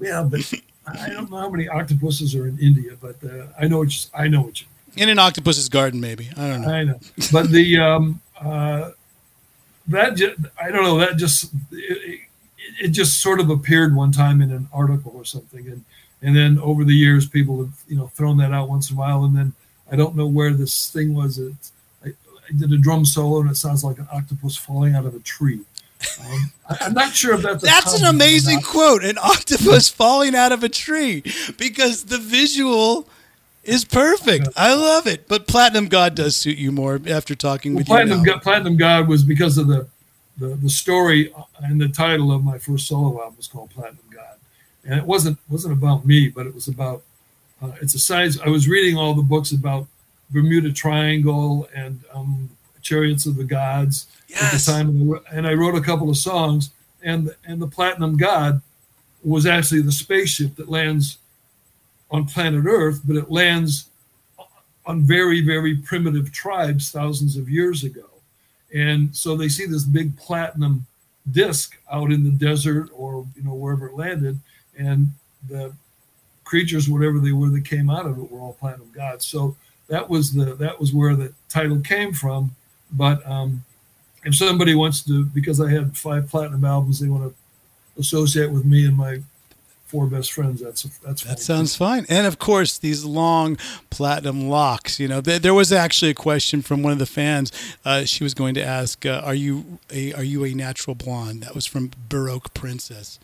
yeah but i don't know how many octopuses are in india but uh, i know it's i know what you in an octopus's garden, maybe. I don't know. I know, but the um, uh, that just, I don't know. That just it, it, just sort of appeared one time in an article or something, and and then over the years, people have you know thrown that out once in a while, and then I don't know where this thing was. It, I, I did a drum solo, and it sounds like an octopus falling out of a tree. Um, I, am not sure if that's that's an amazing quote. An octopus falling out of a tree because the visual is perfect. I love it. But Platinum God does suit you more after talking well, with Platinum you. God, Platinum God was because of the, the the story and the title of my first solo album was called Platinum and it wasn't wasn't about me, but it was about uh, it's a size. I was reading all the books about Bermuda Triangle and um, Chariots of the Gods yes. at the time, and I wrote a couple of songs. And and the Platinum God was actually the spaceship that lands on planet Earth, but it lands on very, very primitive tribes thousands of years ago. And so they see this big platinum disc out in the desert or you know wherever it landed, and the creatures, whatever they were that came out of it, were all platinum gods. So that was the that was where the title came from. But um, if somebody wants to, because I had five platinum albums, they want to associate with me and my four best friends. That's that's that sounds fine. And of course, these long platinum locks. You know, there, there was actually a question from one of the fans. Uh, she was going to ask, uh, "Are you a are you a natural blonde?" That was from Baroque Princess.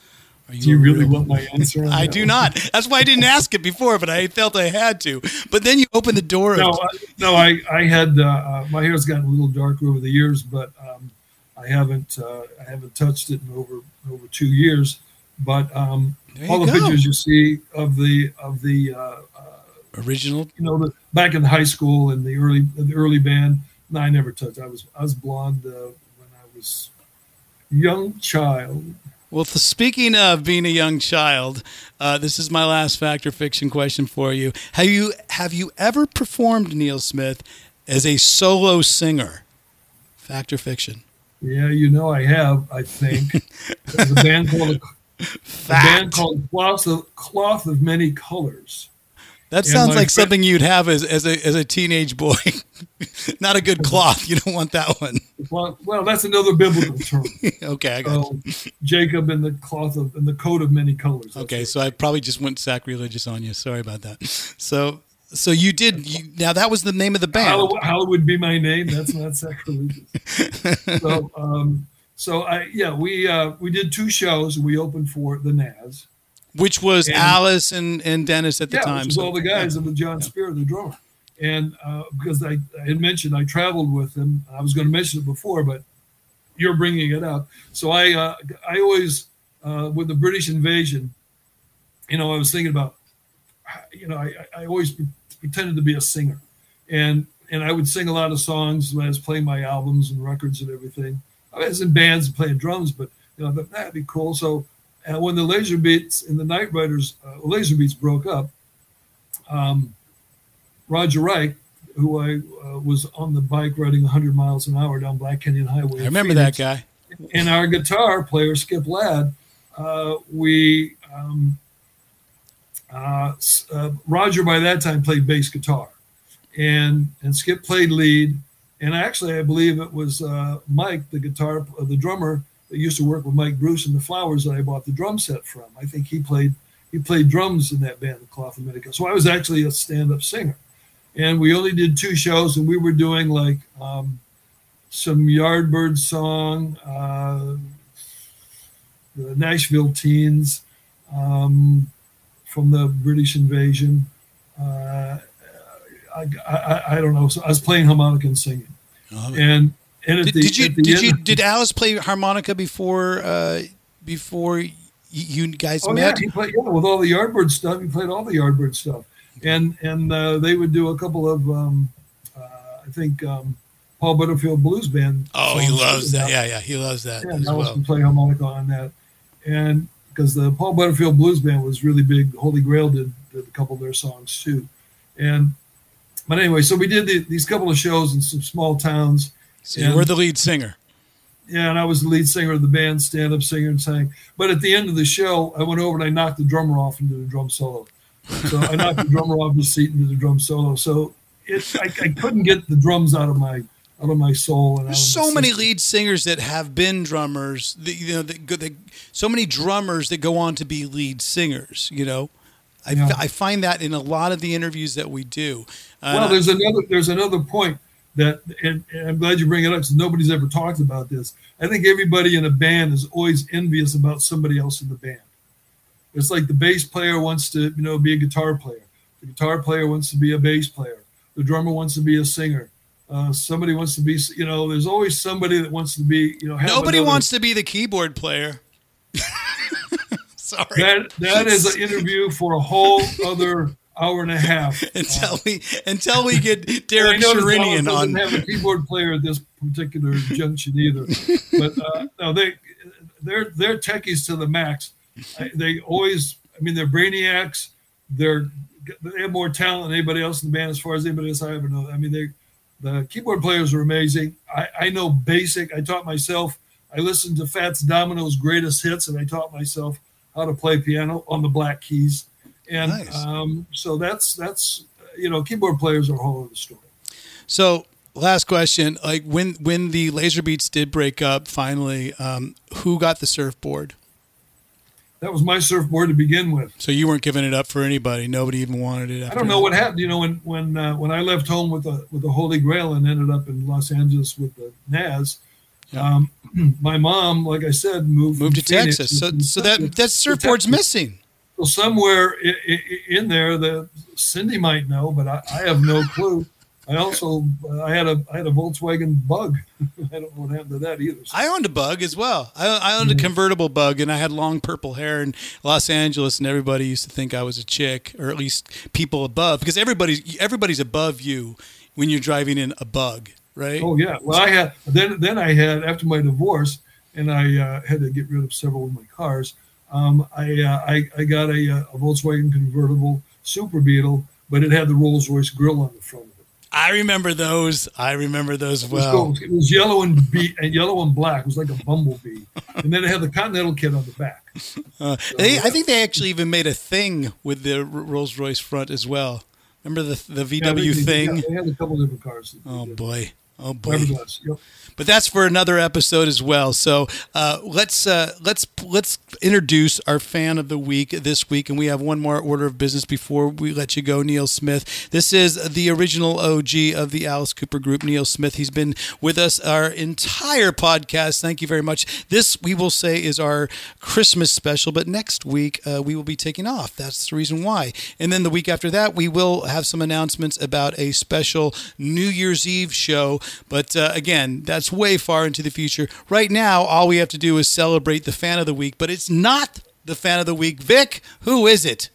You do you really want my answer? I do not. That's why I didn't ask it before, but I felt I had to. But then you opened the door. No, I, no, I I had uh, uh, my hair's gotten a little darker over the years, but um, I haven't uh, I haven't touched it in over over two years. But um, all the go. pictures you see of the of the uh, uh, original, you know, the, back in high school and the early the early band. No, I never touched. I was I was blonde uh, when I was young child. Well, speaking of being a young child, uh, this is my last fact or fiction question for you. Have you have you ever performed Neal Smith as a solo singer? Fact or fiction? Yeah, you know I have. I think there's a band called Fact. A band called Cloth of, Cloth of Many Colors. That sounds like friend, something you'd have as, as a as a teenage boy. Not a good cloth. You don't want that one. Well, well that's another biblical term. okay, I got you. Jacob in the cloth of and the coat of many colors. Okay, so I probably just went sacrilegious on you. Sorry about that. So so you did you, now that was the name of the band. Hollywood, Hollywood would be my name. That's not sacrilegious. so um, so I yeah we uh, we did two shows. We opened for the Nazz, which was and, Alice and, and Dennis at the yeah, time. Which so, all the guys yeah. and John yeah. Spear, the drummer. And uh, because I, I, had mentioned I traveled with him, I was going to mention it before, but you're bringing it up. So I uh, I always uh, with the British invasion, you know, I was thinking about, you know, I, I always pretended to be a singer, and and I would sing a lot of songs when I was playing my albums and records and everything. I was in bands and playing drums, but you know, that'd be cool. So and when the Laser Beats and the Night Riders, uh, Laser Beats broke up, um, Roger Reich, who I uh, was on the bike riding 100 miles an hour down Black Canyon Highway. I remember that guy. And our guitar player, Skip Ladd, uh, we um, uh, uh, Roger by that time played bass guitar, and and Skip played lead. And actually, I believe it was uh, Mike, the guitar, uh, the drummer that used to work with Mike Bruce and the Flowers that I bought the drum set from. I think he played he played drums in that band, the Cloth of Medica. So I was actually a stand-up singer, and we only did two shows, and we were doing like um, some Yardbird song, uh, the Nashville Teens. Um, from the British invasion. Uh, I, I, I, don't know. So I was playing harmonica and singing. Oh, and and did, the, did you did you did Alice play harmonica before uh, before you guys oh, met? Yeah, he played yeah, with all the Yardbird stuff. He played all the Yardbird stuff, and and uh, they would do a couple of um, uh, I think um, Paul Butterfield Blues Band. Oh, he loves that. Yeah, yeah, he loves that. Yeah, I well. play harmonica on that, and because the Paul Butterfield Blues Band was really big. Holy Grail did, did a couple of their songs too, and but anyway, so we did the, these couple of shows in some small towns. So you were the lead singer. Yeah, and I was the lead singer of the band, stand-up singer, and sang. But at the end of the show, I went over and I knocked the drummer off into the drum solo. So I knocked the drummer off the seat into the drum solo. So it, I, I couldn't get the drums out of my out of my soul. And There's so many lead singers that have been drummers. You know, that, so many drummers that go on to be lead singers. You know, I, yeah. I find that in a lot of the interviews that we do. Uh, well, there's another there's another point that, and, and I'm glad you bring it up because nobody's ever talked about this. I think everybody in a band is always envious about somebody else in the band. It's like the bass player wants to, you know, be a guitar player. The guitar player wants to be a bass player. The drummer wants to be a singer uh, somebody wants to be, you know, there's always somebody that wants to be, you know, nobody another, wants to be the keyboard player. Sorry. That that is an interview for a whole other hour and a half. until uh, we until we get Derek Sherinian on. Doesn't have a keyboard player at this particular junction either, but uh, no, they they're they're techies to the max. They always, I mean, they're brainiacs. They're they have more talent than anybody else in the band, as far as anybody else I ever know. I mean, they the keyboard players are amazing. I, I know basic. I taught myself. I listened to Fats Domino's greatest hits, and I taught myself how to play piano on the black keys. And nice. um, so that's that's you know, keyboard players are a whole other story. So last question: like when when the Laser Beats did break up, finally, um, who got the surfboard? that was my surfboard to begin with. So you weren't giving it up for anybody. Nobody even wanted it. I don't know that. what happened. You know, when when uh, when I left home with the with the Holy Grail and ended up in Los Angeles with the Nazz. yeah. um, my mom, like I said, moved moved to Phoenix Texas. So so that that surfboard's missing. So somewhere in there, that Cindy might know, but I, I have no clue. I also uh, I had a I had a Volkswagen Bug. I don't know what happened to that either. So. I owned a Bug as well. I, I owned mm-hmm. a convertible Bug, and I had long purple hair in Los Angeles, and everybody used to think I was a chick, or at least people above, because everybody's everybody's above you when you're driving in a Bug, right? Oh yeah. Well, I had then then I had after my divorce, and I uh, had to get rid of several of my cars. Um, I, uh, I I got a, uh, a Volkswagen convertible Super Beetle, but it had the Rolls Royce grill on the front of it. I remember those. I remember those it well. It was yellow and be- and yellow and black. It was like a bumblebee, and then it had the Continental kit on the back. Uh, so, they, I think they actually even made a thing with the Rolls Royce front as well. Remember the the VW yeah, they, thing? Yeah, they had a couple different cars. Oh boy. Oh boy. Yep. But that's for another episode as well. So uh, let's uh, let's let's introduce our fan of the week this week, and we have one more order of business before we let you go. Neal Smith. This is the original OG of the Alice Cooper Group. Neal Smith. He's been with us our entire podcast. Thank you very much. This we will say is our Christmas special, but next week uh, we will be taking off. That's the reason why. And then the week after that, we will have some announcements about a special New Year's Eve show but uh, again, that's way far into the future. Right now, all we have to do is celebrate the fan of the week, but it's not the fan of the week. Vic, who is it?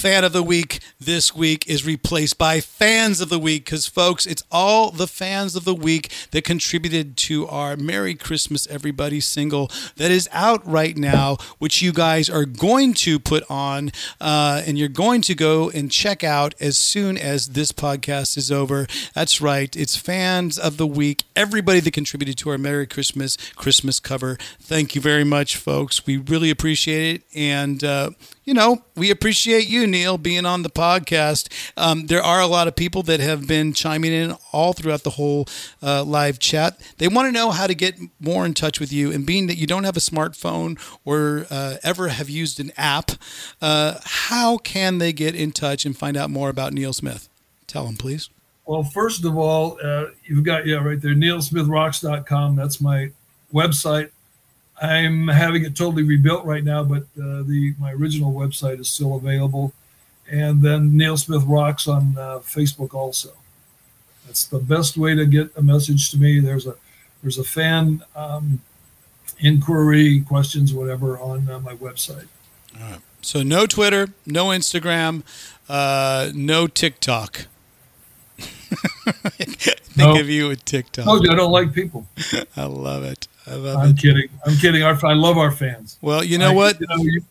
Fan of the week this week is replaced by fans of the week because, folks, it's all the fans of the week that contributed to our Merry Christmas Everybody single that is out right now, which you guys are going to put on uh, and you're going to go and check out as soon as this podcast is over. That's right, it's fans of the week, everybody that contributed to our Merry Christmas Christmas cover. Thank you very much, folks. We really appreciate it. And, uh, you know, we appreciate you, Neal, being on the podcast. Um, there are a lot of people that have been chiming in all throughout the whole uh, live chat. They want to know how to get more in touch with you. And being that you don't have a smartphone or uh, ever have used an app, uh, how can they get in touch and find out more about Neal Smith? Tell them, please. Well, first of all, uh, you've got, yeah, right there, nealsmithrocks.com. That's my website. I'm having it totally rebuilt right now, but uh, the my original website is still available. And then Neal Smith Rocks on uh, Facebook also. That's the best way to get a message to me. There's a there's a fan um, inquiry, questions, whatever, on uh, my website. All right. So no Twitter, no Instagram, uh, no TikTok. Think No. of you with TikTok. Oh, I don't like people. I love it. I'm it. kidding. I'm kidding. Our, I love our fans. Well, you know I- what? You know, you,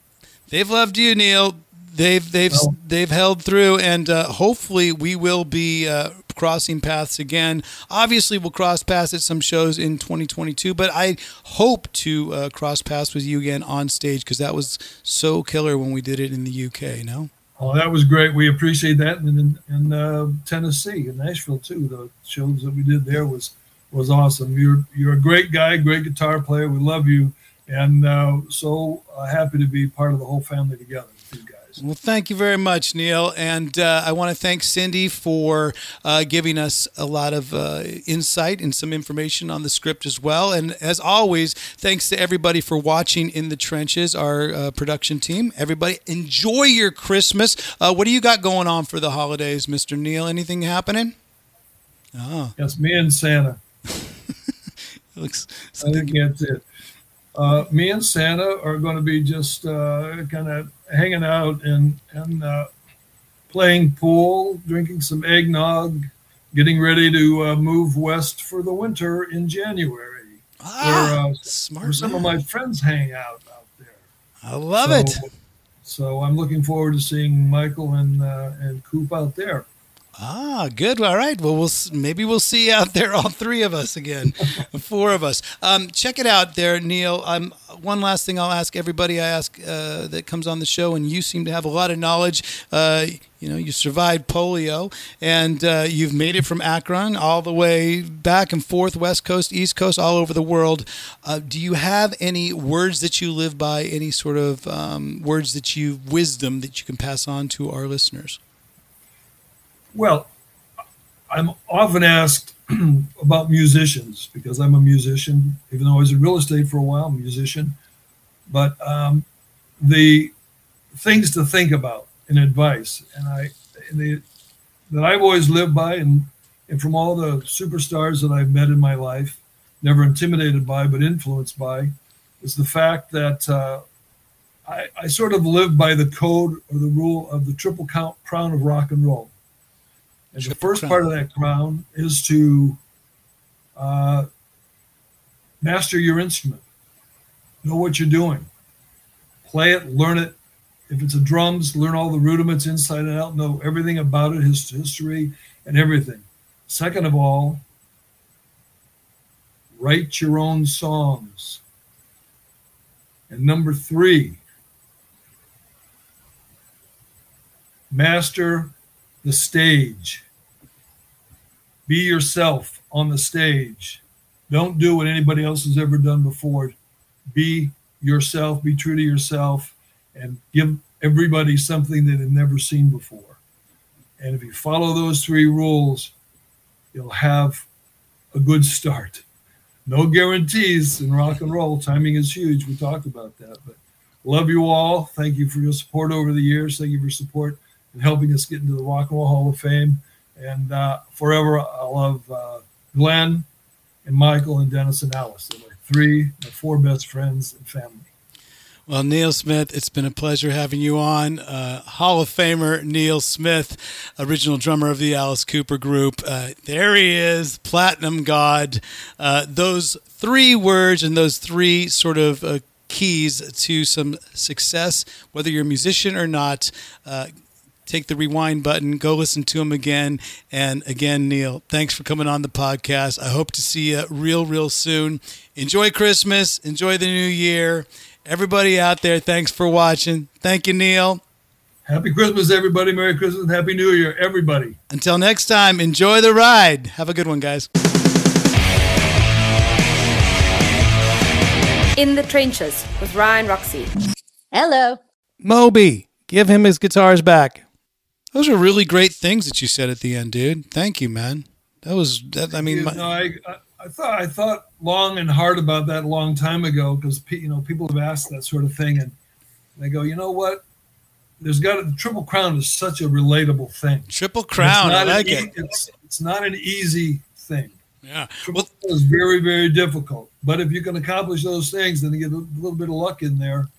They've loved you, Neal. They've they've Well- they've held through, and uh, hopefully we will be uh, crossing paths again. Obviously, we'll cross paths at some shows in 2022, but I hope to uh, cross paths with you again on stage because that was so killer when we did it in the UK. No. oh, that was great. We appreciate that. And in, in uh, Tennessee, in Nashville too, the shows that we did there was was awesome. You're you're a great guy, great guitar player. We love you, and uh, so uh, happy to be part of the whole family together with you guys. Well, thank you very much, Neal. And uh, I want to thank Cindy for uh, giving us a lot of uh, insight and some information on the script as well. And as always, thanks to everybody for watching in the trenches, our uh, production team. Everybody, enjoy your Christmas. Uh, what do you got going on for the holidays, Mr. Neal? Anything happening? Oh, Yes, me and Santa. looks. I think that's it. Uh, me and Santa are going to be just uh, kind of hanging out and and uh, playing pool, drinking some eggnog, getting ready to uh, move west for the winter in January, Ah, where, uh, smart. where some of my friends hang out out there. I love so, it. So I'm looking forward to seeing Michael and uh, and Coop out there. Ah, good. All right. Well, we'll maybe we'll see you out there, all three of us again, four of us. Um, check it out there, Neal. Um, one last thing I'll ask everybody I ask uh, that comes on the show, and you seem to have a lot of knowledge. Uh, you know, you survived polio, and uh, you've made it from Akron all the way back and forth, West Coast, East Coast, all over the world. Uh, do you have any words that you live by? Any sort of um, words that you wisdom that you can pass on to our listeners? Well, I'm often asked about musicians because I'm a musician, even though I was in real estate for a while, I'm a musician. But um, the things to think about and advice, and I and the, that I've always lived by, and and from all the superstars that I've met in my life, never intimidated by, but influenced by, is the fact that uh, I, I sort of live by the code or the rule of the triple count crown of rock and roll. And the first part of that crown is to uh, master your instrument, know what you're doing, play it, learn it. If it's a drums, learn all the rudiments inside and out, know everything about it, his history, and everything. Second of all, write your own songs. And number three, master the stage. Be yourself on the stage. Don't do what anybody else has ever done before. Be yourself, be true to yourself, and give everybody something that they've never seen before. And if you follow those three rules, you'll have a good start. No guarantees in rock and roll. Timing is huge. We talked about that. But love you all. Thank you for your support over the years. Thank you for support and helping us get into the Rock and Roll Hall of Fame. And uh, forever, I love uh, Glen and Michael and Dennis and Alice. They're my three, my four best friends and family. Well, Neal Smith, it's been a pleasure having you on. Uh, Hall of Famer Neal Smith, original drummer of the Alice Cooper Group. Uh, there he is, Platinum God. Uh, those three words and those three sort of uh, keys to some success, whether you're a musician or not. Take the rewind button, go listen to him again. And again, Neal, thanks for coming on the podcast. I hope to see you real, real soon. Enjoy Christmas, enjoy the new year. Everybody out there, thanks for watching. Thank you, Neal. Happy Christmas, everybody. Merry Christmas. Happy New Year, everybody. Until next time, enjoy the ride. Have a good one, guys. In the Trenches with Ryan Roxie. Hello. Moby, give him his guitars back. Those are really great things that you said at the end, dude. Thank you, man. That was that. I mean, my, know, I, I, I thought I thought long and hard about that a long time ago because you know people have asked that sort of thing, and they go, you know what? There's got the Triple Crown is such a relatable thing. triple crown. I not an it. It's it's not an easy thing. Yeah. Triple Well, Crown is very very difficult. But if you can accomplish those things, then you get a little bit of luck in there.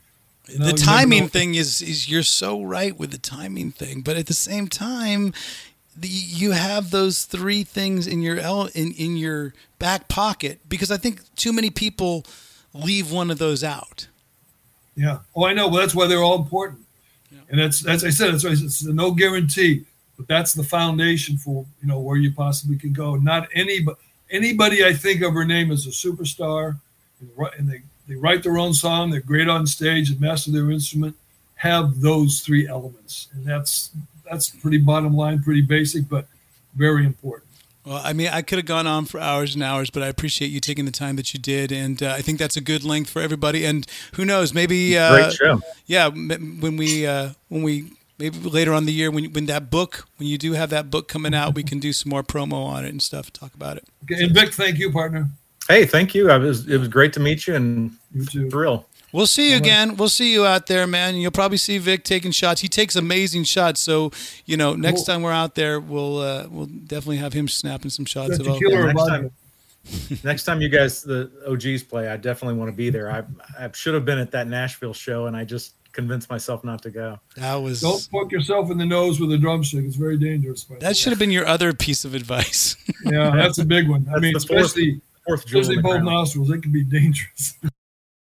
Know, the timing thing is is you're so right with the timing thing, but at the same time, the, you have those three things in your in in your back pocket because I think too many people leave one of those out. Yeah. Oh, I know. Well, that's why they're all important. yeah. And that's, as I said, it's, it's no guarantee, but that's the foundation for you know where you possibly can go. Not anybody, anybody I think of her name as a superstar, and and they they write their own song, they're great on stage, and master their instrument, have those three elements, and that's that's pretty bottom line, pretty basic, but very important. Well, I mean, I could have gone on for hours and hours, but I appreciate you taking the time that you did, and uh, I think that's a good length for everybody. And who knows, maybe uh, Great show. yeah, m- when we uh, when we maybe later on in the year when when that book when you do have that book coming out, we can do some more promo on it and stuff, talk about it. Okay, and Vic, thank you, partner. Hey, thank you. I was it was great to meet you and You too. thrill. We'll see you again. We'll see you out there, man. You'll probably see Vic taking shots. He takes amazing shots. So you know, next Cool. time we're out there, we'll uh, we'll definitely have him snapping some shots of a next time- Next time you guys the OGs play, I definitely want to be there. I I should have been at that Nashville show and I just convinced myself not to go. That was Don't poke yourself in the nose with a drumstick. It's very dangerous. by the way. that should have been your other piece of advice. Yeah, that's a big one. I That's mean, the fourth- especially Fourth in especially both nostrils. It can be dangerous.